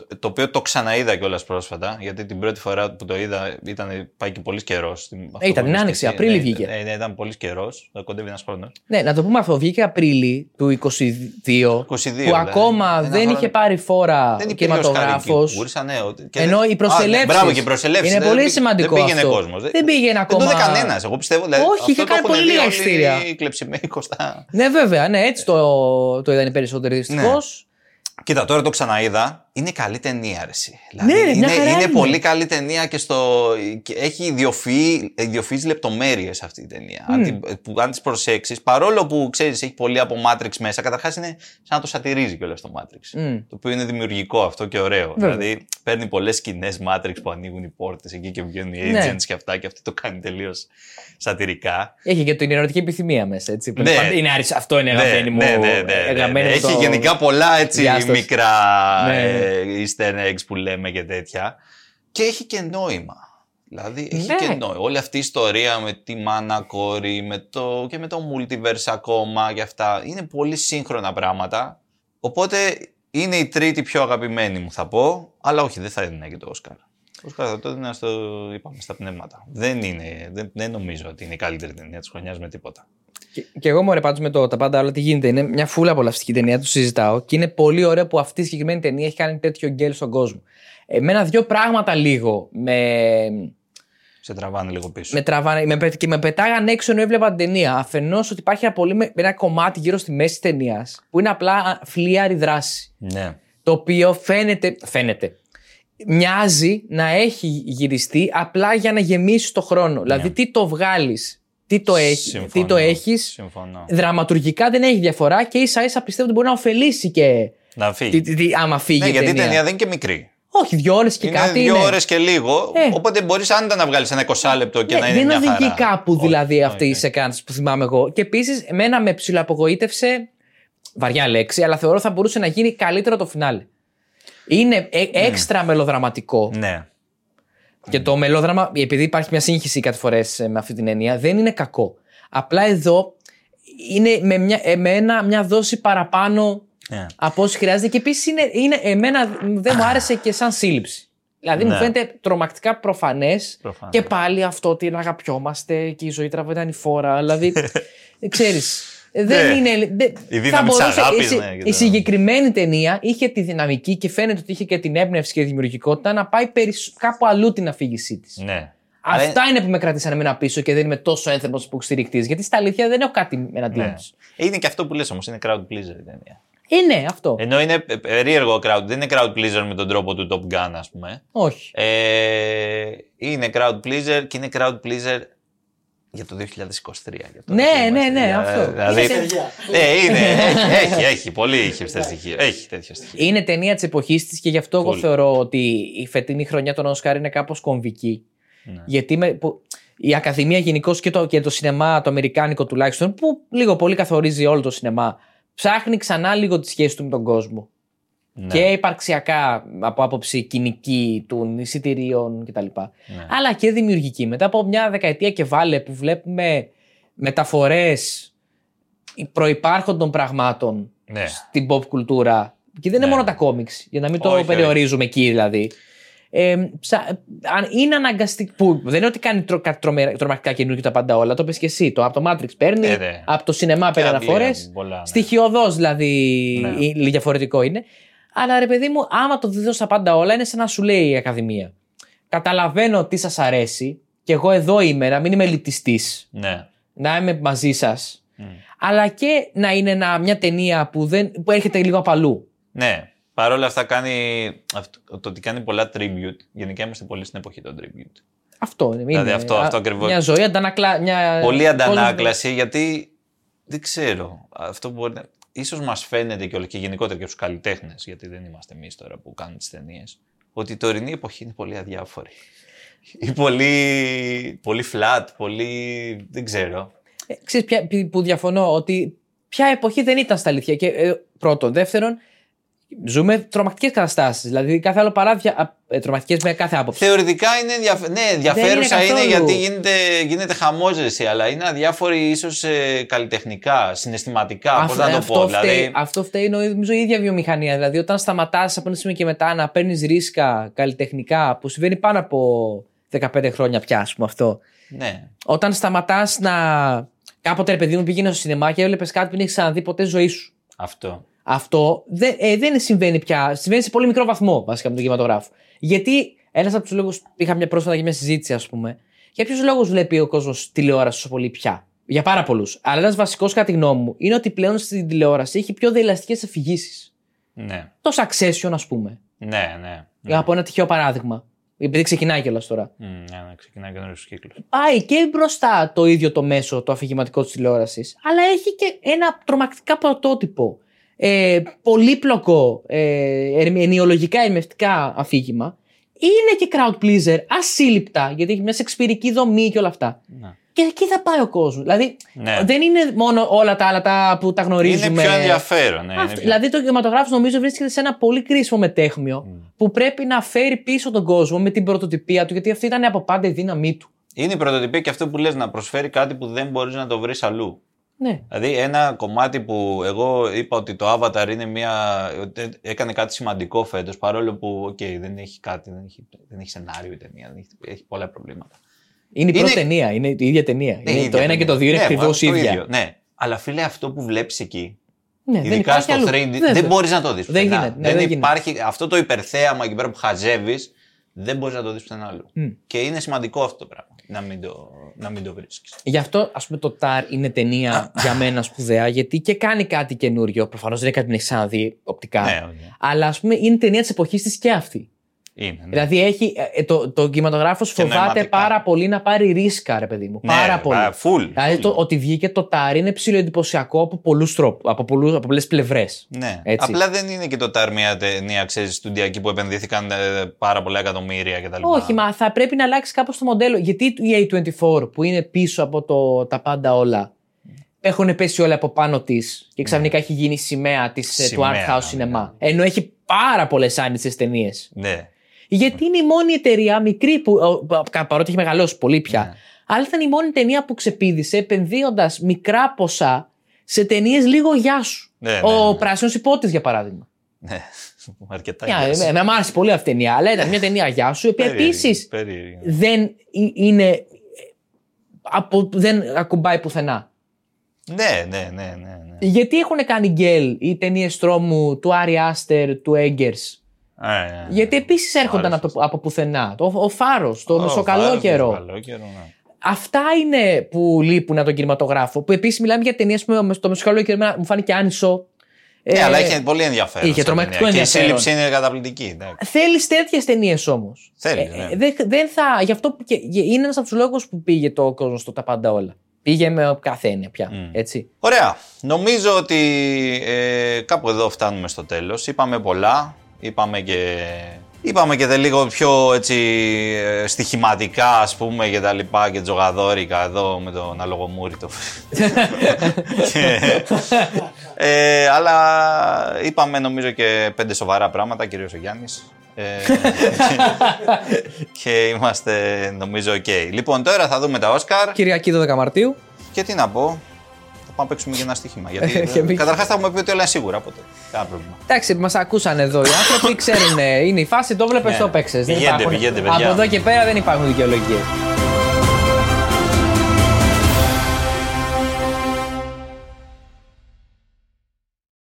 Το, το οποίο το ξαναείδα κιόλας πρόσφατα, γιατί την πρώτη φορά που το είδα ήταν, πάει και πολύ καιρός. Ε, ήταν την Άνοιξη, Απρίλη βγήκε. Ναι, ναι, ήταν πολύ καιρός, κοντεύει ένας χρόνος. Ναι, να το πούμε αυτό. Βγήκε Απρίλη του 22, 22, που δηλαδή. ακόμα Ένα δεν χρόνο. είχε πάρει φόρα Δεν ο υπήρχε κινηματογράφο. Οσκάρ εκεί. Μπορούσα, ναι, και Ενώ δεν- οι προσελεύσεις- Α, ναι, μπράβο, και οι προσελεύσεις. Είναι Δεν πολύ πήγε- σημαντικό Δεν πήγαινε αυτό. κόσμος. Δεν πήγαινε ακόμα. Δεν το είδε κανένας. Εγώ πιστεύω. Δηλαδή, Όχι, αυτό είχε το κάνει έχουν πολύ δει λίγα όλοι εισιτήρια. Οι κλεψιμαίοι κοστά. Ναι, βέβαια, ναι, έτσι το, το είδαν οι περισσότεροι δυστυχώς. Κοίτα, τώρα το ξαναείδα. Είναι καλή ταινία, αρέσει. Δηλαδή, Ναι, ρε, μια είναι, χαρά είναι είναι. πολύ καλή ταινία και, στο, και έχει ιδιοφυή, ιδιοφυείς λεπτομέρειες αυτή η ταινία. Αν, την, που, αν τις προσέξεις, παρόλο που ξέρεις έχει πολύ από Matrix μέσα, καταρχάς είναι σαν να το σατυρίζει κιόλας το Matrix. Μμ. Το οποίο είναι δημιουργικό αυτό και ωραίο. Βέβαια. Δηλαδή παίρνει πολλές σκηνές Matrix που ανοίγουν οι πόρτες εκεί και βγαίνουν οι Ναι. agents και αυτά και αυτό το κάνει τελείως σατυρικά. Έχει και την ερωτική επιθυμία μέσα. Έτσι, που Ναι. είναι, πάντα- είναι άρις- αυτό είναι αγαπημένη μου. αγαπημένη μου Έχει το- γενικά πολλά έτσι διάσταση. μικρά Ναι. Ε, easter eggs που λέμε και τέτοια. Και έχει και νόημα. Δηλαδή έχει Ναι. και νόημα. Όλη αυτή η ιστορία με τη μάνα κόρη με το, και με το multiverse ακόμα και αυτά είναι πολύ σύγχρονα πράγματα. Οπότε είναι η τρίτη πιο αγαπημένη μου θα πω. Αλλά όχι δεν θα έδινα και το Όσκαρ. Το Όσκαρ θα το έδινα στο, είπαμε, στα πνεύματα. Δεν, είναι, δεν, δεν νομίζω ότι είναι η καλύτερη ταινία της χρονιάς με τίποτα. Και, και εγώ μου πάντω με το τα πάντα όλα τι γίνεται. Είναι μια φούλα απολαυστική ταινία, του συζητάω. Και είναι πολύ ωραίο που αυτή η συγκεκριμένη ταινία έχει κάνει τέτοιο γκέλ στον κόσμο. Εμένα δύο πράγματα λίγο με, Σε τραβάνε λίγο πίσω. με τραβάνε με, πε- και με πετάγαν έξω ενώ έβλεπα την ταινία. Αφενός ότι υπάρχει ένα, πολύ, με- ένα κομμάτι γύρω στη μέση της ταινίας που είναι απλά α, φλίαρη δράση. Ναι. Το οποίο φαίνεται, φαίνεται. Μοιάζει να έχει γυριστεί απλά για να γεμίσει το χρόνο. Δηλαδή, τι το βγάλεις, τι το, έχεις, τι Ναι. Συμφωνώ. το έχεις Συμφωνώ. δραματουργικά δεν έχει διαφορά και ίσα ίσα πιστεύω ότι μπορεί να ωφελήσει και. Να φύγει. Τι, τι, τι, άμα φύγει Ναι, η γιατί η ταινία. ταινία δεν είναι και μικρή. Όχι, δύο ώρες και είναι κάτι δύο είναι. ώρες και λίγο. Ε. Οπότε μπορείς άνετα να βγάλεις ένα 20 λεπτό και Ναι, να είναι δεν μια οδηγεί χαρά. κάπου Όχι, δηλαδή αυτή η όχι. σεκάνση που θυμάμαι εγώ. Και επίσης, εμένα με ψηλοαπογοήτευσε. Βαριά λέξη, αλλά θεωρώ θα μπορούσε να γίνει καλύτερο το φινάλε. Είναι ε- έξτρα μελοδραματικό. Ναι. Και το μελόδραμα, επειδή υπάρχει μια σύγχυση κάτι φορές με αυτή την έννοια, δεν είναι κακό. Απλά εδώ είναι με μια, ε, με ένα, μια δόση παραπάνω ναι. από όσο χρειάζεται. Και επίσης είναι, είναι, εμένα δεν μου άρεσε και σαν σύλληψη. Δηλαδή μου Ναι. φαίνεται τρομακτικά προφανές. Προφανές. Και πάλι αυτό ότι να αγαπιόμαστε και η ζωή τραβάει η φόρα. Δηλαδή, ξέρεις. Δεν Ναι. είναι. δεν- Η δύναμη θα της μπορούσε- αγάπης, η, συ- ναι, και η το- συγκεκριμένη ταινία είχε τη δυναμική και φαίνεται ότι είχε και την έμπνευση και τη δημιουργικότητα να πάει περισ- κάπου αλλού την αφήγησή της. ναι. Αλλά Αυτά είναι που με κρατήσανε εμένα πίσω και δεν είμαι τόσο ένθρωπο που στηρικτή. Γιατί στα αλήθεια δεν έχω κάτι εναντίον Ναι. της. Είναι και αυτό που λες όμως, είναι crowd pleaser η ταινία. Είναι αυτό. Ενώ είναι πε- περίεργο crowd, δεν είναι crowd pleaser με τον τρόπο του Top Gun, ας πούμε. Όχι. Ε, είναι crowd pleaser και είναι crowd pleaser Για το 2023. Για το Ναι, ότι ναι, είμαστε. ναι, Ε, αυτό. Δηλαδή, Είναι παιδιά. ε, είναι, έχει, έχει, έχει, πολύ χipster στοιχεία. Έχει τέτοια στοιχεία. Είναι ταινία της εποχής της και γι' αυτό εγώ Πολύ. θεωρώ ότι η φετινή χρονιά των Όσκαρ είναι κάπως κομβική. Ναι. Γιατί με, που, η Ακαδημία γενικώς και το, και το σινεμά, το αμερικάνικο τουλάχιστον, που λίγο πολύ καθορίζει όλο το σινεμά, ψάχνει ξανά λίγο τη σχέση του με τον κόσμο. Ναι. Και υπαρξιακά από άποψη κοινική των εισιτηρίων κτλ. Ναι. Αλλά και δημιουργική. Μετά από μια δεκαετία και βάλε που βλέπουμε μεταφορές προϋπάρχοντων πραγμάτων Ναι. στην pop κουλτούρα. Και δεν είναι Ναι. μόνο τα κόμιξ, για να μην το Όχι, περιορίζουμε εκεί δηλαδή. Ε, ψα- αν είναι αναγκαστικό. Που δεν είναι ότι κάνει τρο, κάτι τρομε- τρομακτικά καινούργιο τα πάντα όλα. Το πες και εσύ. Το, από το Matrix παίρνει, Ε, ναι. από το σινεμά παίρνει Αγγλία, αναφορέ. πολλά, ναι. Στοιχειοδός δηλαδή Ναι. ή- διαφορετικό είναι. Αλλά ρε παιδί μου, άμα το δει τα πάντα όλα, είναι σαν να σου λέει η Ακαδημία. Καταλαβαίνω τι σας αρέσει και εγώ εδώ είμαι, να μην είμαι ελιτιστής, Ναι. να είμαι μαζί σας. Μμ. Αλλά και να είναι ένα- μια ταινία που, δεν, που έρχεται λίγο από αλλού. Ναι. Παρ' όλα αυτά κάνει. αυτό- το ότι κάνει πολλά tribute. Γενικά είμαστε πολύ στην εποχή των tribute. Αυτό είναι. Δηλαδή είναι αυτό- α- αυτό ακριβώς. Μια ζωή αντανακλά. Μια... Πολύ κόσμος- αντανάκλαση γιατί δεν ξέρω. Αυτό μπορεί να. Ίσως μας φαίνεται και, όλο, και γενικότερα και στους καλλιτέχνες, γιατί δεν είμαστε εμείς τώρα που κάνουμε τις ταινίες, ότι η τωρινή εποχή είναι πολύ αδιάφορη. Ή πολύ, πολύ flat, πολύ. δεν ξέρω. Ε, ξέρεις ποια- ποι- που διαφωνώ ότι ποια εποχή δεν ήταν στα αλήθεια. Και, ε, πρώτον. Δεύτερον, ζούμε τρομακτικές καταστάσεις. Δηλαδή, κάθε άλλο παράδειγμα. Τρομακτικές με κάθε άποψη. Θεωρητικά είναι, ενδιαφ... ναι, ενδιαφέρουσα είναι είναι, καθόλου. γιατί γίνεται, γίνεται χαμόζεση, αλλά είναι αδιάφορη ίσως ε, καλλιτεχνικά, συναισθηματικά. Πώς Αυτό- να το αυτό πω. φταίει, Δηλαδή, αυτό φταίει νομίζω η ίδια βιομηχανία. Δηλαδή, όταν σταματάς από ένα σημείο και μετά να παίρνεις ρίσκα καλλιτεχνικά, που συμβαίνει πάνω από 15 χρόνια πια, ας πούμε αυτό. ναι. Όταν σταματάς να. Κάποτε, ρε παιδί μου, πήγαινε στο σινεμά και έβλεπες κάτι που δεν έχεις ξαναδεί ποτέ στη ζωή σου. Αυτό. Αυτό δεν, ε, δεν συμβαίνει πια. Συμβαίνει σε πολύ μικρό βαθμό βασικά με τον κινηματογράφο. Γιατί ένας από τους λόγους. Είχα μια πρόσφατα και μια συζήτηση, ας πούμε. Για ποιους λόγους βλέπει ο κόσμος τηλεόραση τόσο πολύ πια; Για πάρα πολλούς. Αλλά ένας βασικός, κατά τη γνώμη μου, είναι ότι πλέον στην τηλεόραση έχει πιο διελαστικές αφηγήσεις. Ναι. Το Succession, ας πούμε. Ναι, ναι. ναι. Από ένα τυχαίο παράδειγμα. Επειδή ξεκινάει κιόλας τώρα. Μμ, ναι, ναι, ξεκινάει καινούριο κύκλος. Πάει και μπροστά το ίδιο το μέσο, το αφηγηματικό της τηλεόρασης, αλλά έχει και ένα τρομακτικά πρωτότυπο. Ε, πολύπλοκο, ε, ενοιολογικά ερμηνευτικά αφήγημα. Είναι και crowd pleaser, ασύλληπτα, γιατί έχει μια σεξπυρική δομή και όλα αυτά. Ναι. Και εκεί θα πάει ο κόσμος. Δηλαδή, Ναι. δεν είναι μόνο όλα τα άλλα τα που τα γνωρίζουμε. Είναι πιο ενδιαφέρον. Ναι, είναι Αυτό- πιο- Δηλαδή, το κινηματογράφος νομίζω βρίσκεται σε ένα πολύ κρίσιμο μεταίχμιο που πρέπει να φέρει πίσω τον κόσμο με την πρωτοτυπία του, γιατί αυτή ήταν από πάντα η δύναμή του. Είναι η πρωτοτυπία και αυτό που λες να προσφέρει κάτι που δεν μπορείς να το βρεις αλλού. Ναι. Δηλαδή ένα κομμάτι που εγώ είπα ότι το Avatar είναι μια... ότι έκανε κάτι σημαντικό φέτος παρόλο που οκ, δεν έχει κάτι, δεν έχει, δεν έχει σενάριο η ταινία, δεν έχει, έχει πολλά προβλήματα. Είναι η πρώτη Είναι- ταινία, είναι η ίδια ταινία. Ναι, είναι η το ίδια ένα και ταινία. το δύο είναι Ναι, ακριβώς το ίδια. ίδιο, Ναι, αλλά φίλε αυτό που βλέπεις εκεί, Ναι, δεν ειδικά υπάρχει στο αλλού. 3D, Βέβαια. δεν μπορείς να το δεις Δεν πουθενά. γίνεται, ναι, δεν γίνεται. υπάρχει αυτό το υπερθέαμα εκεί πέρα που χαζεύεις, δεν μπορείς να το δεις πουθενά αλλού. Μμ. Και είναι σημαντικό αυτό το πράγμα, να μην το, να μην το βρίσκεις. Γι' αυτό, ας πούμε, το Tar είναι ταινία για μένα σπουδαία, γιατί και κάνει κάτι καινούριο. Προφανώς δεν είναι κάτι που έχεις ξαναδεί οπτικά. Ναι, όχι. Αλλά ας πούμε είναι ταινία της εποχής της και αυτή. Είναι, ναι. Δηλαδή έχει, ε, το, το κινηματογράφος φοβάται νοηματικά. πάρα πολύ να πάρει ρίσκα, ρε παιδί μου. πάρα Ναι, πολύ. α, full, Δηλαδή full. το, ότι βγήκε το Tar είναι ψηλοεντυπωσιακό από πολλούς τρόπου, από, πολλούς, από πολλές πλευρές. Ναι. Έτσι. Απλά δεν είναι και το TAR μια ταινία, ξέρεις, στουντιακή που επενδύθηκαν ε, πάρα πολλά εκατομμύρια κτλ. Όχι, μα θα πρέπει να αλλάξει κάπως το μοντέλο. Γιατί η A24 που είναι πίσω από το, τα πάντα όλα έχουν πέσει όλα από πάνω της και ξαφνικά έχει γίνει σημαία της, ε, του Ναι. Σημαία, Art House ναι. Cinema. Ενώ έχει πάρα πολλές άνοιτε ταινίες. Ναι. Γιατί είναι η μόνη εταιρεία μικρή που. ο, κα- παρότι έχει μεγαλώσει πολύ πια. Ναι. Αλλά ήταν η μόνη ταινία που ξεπίδησε επενδύοντας μικρά ποσά σε ταινίες λίγο γεια σου. Ναι, ναι, Ο ναι. Πράσινος Υπότης, για παράδειγμα. Ναι. Αρκετά. Μια, είναι. εμένα μου άρεσε πολύ αυτή η ταινία, αλλά ήταν μια ταινία γεια σου, η οποία Περίεργη, επίσης περίεργη. δεν ε- είναι. Από, δεν ακουμπάει πουθενά. Ναι, ναι, ναι, ναι. ναι. Γιατί έχουν κάνει γκέλ οι ταινίες τρόμου του Άρι Άστερ, του Έγκερς; Α, ναι, ναι. Γιατί επίσης έρχονταν Άρεσε. από, το- από πουθενά. Το, ο Φάρος, το Ω, Μεσοκαλό βάρος, καιρό. Μεσοκαλό καιρό, ναι. Αυτά είναι που λείπουν από τον κινηματογράφο. Που επίσης μιλάμε για ταινίες που το Μεσοκαλό καιρό εμένα μου φάνηκε άνισο. Ναι, Ε, αλλά είχε πολύ ενδιαφέρον. είχε σαν τρομακτικό ταινία. ενδιαφέρον. Και η σύλληψη είναι καταπληκτική. εντάξει. Θέλεις τέτοιες ταινίες όμως. Θέλεις, ναι. δεν, δεν θα. Γι' αυτό και, είναι ένας από τους λόγους που πήγε το κόσμος στο τα πάντα όλα. Πήγε με κάθε έννοια πια. Έτσι. Ωραία. Νομίζω ότι ε, κάπου εδώ φτάνουμε στο τέλος. Είπαμε πολλά. Είπαμε και, είπαμε και τα λίγο πιο έτσι, ε, στοιχηματικά ας πούμε και τα λοιπά και τζογαδόρικα εδώ με τον αλογομούρη το. και, ε, αλλά είπαμε νομίζω και πέντε σοβαρά πράγματα, κυρίως ο Γιάννης. Ε, και είμαστε νομίζω οκ. Λοιπόν, τώρα θα δούμε τα Όσκαρ. Κυριακή 12 Μαρτίου. Και τι να πω, θα πάμε να παίξουμε και ένα στοίχημα. Γιατί Και εμείς. καταρχάς θα έχουμε πει ότι όλα είναι σίγουρα. Οπότε κανένα πρόβλημα. Εντάξει, μας ακούσαν εδώ οι άνθρωποι, ξέρουν. Είναι η φάση, το βλέπεις, Ναι. το παίξες. Πηγαίνετε, πηγαίνετε, παιδιά. Από εδώ και πέρα δεν υπάρχουν δικαιολογίες.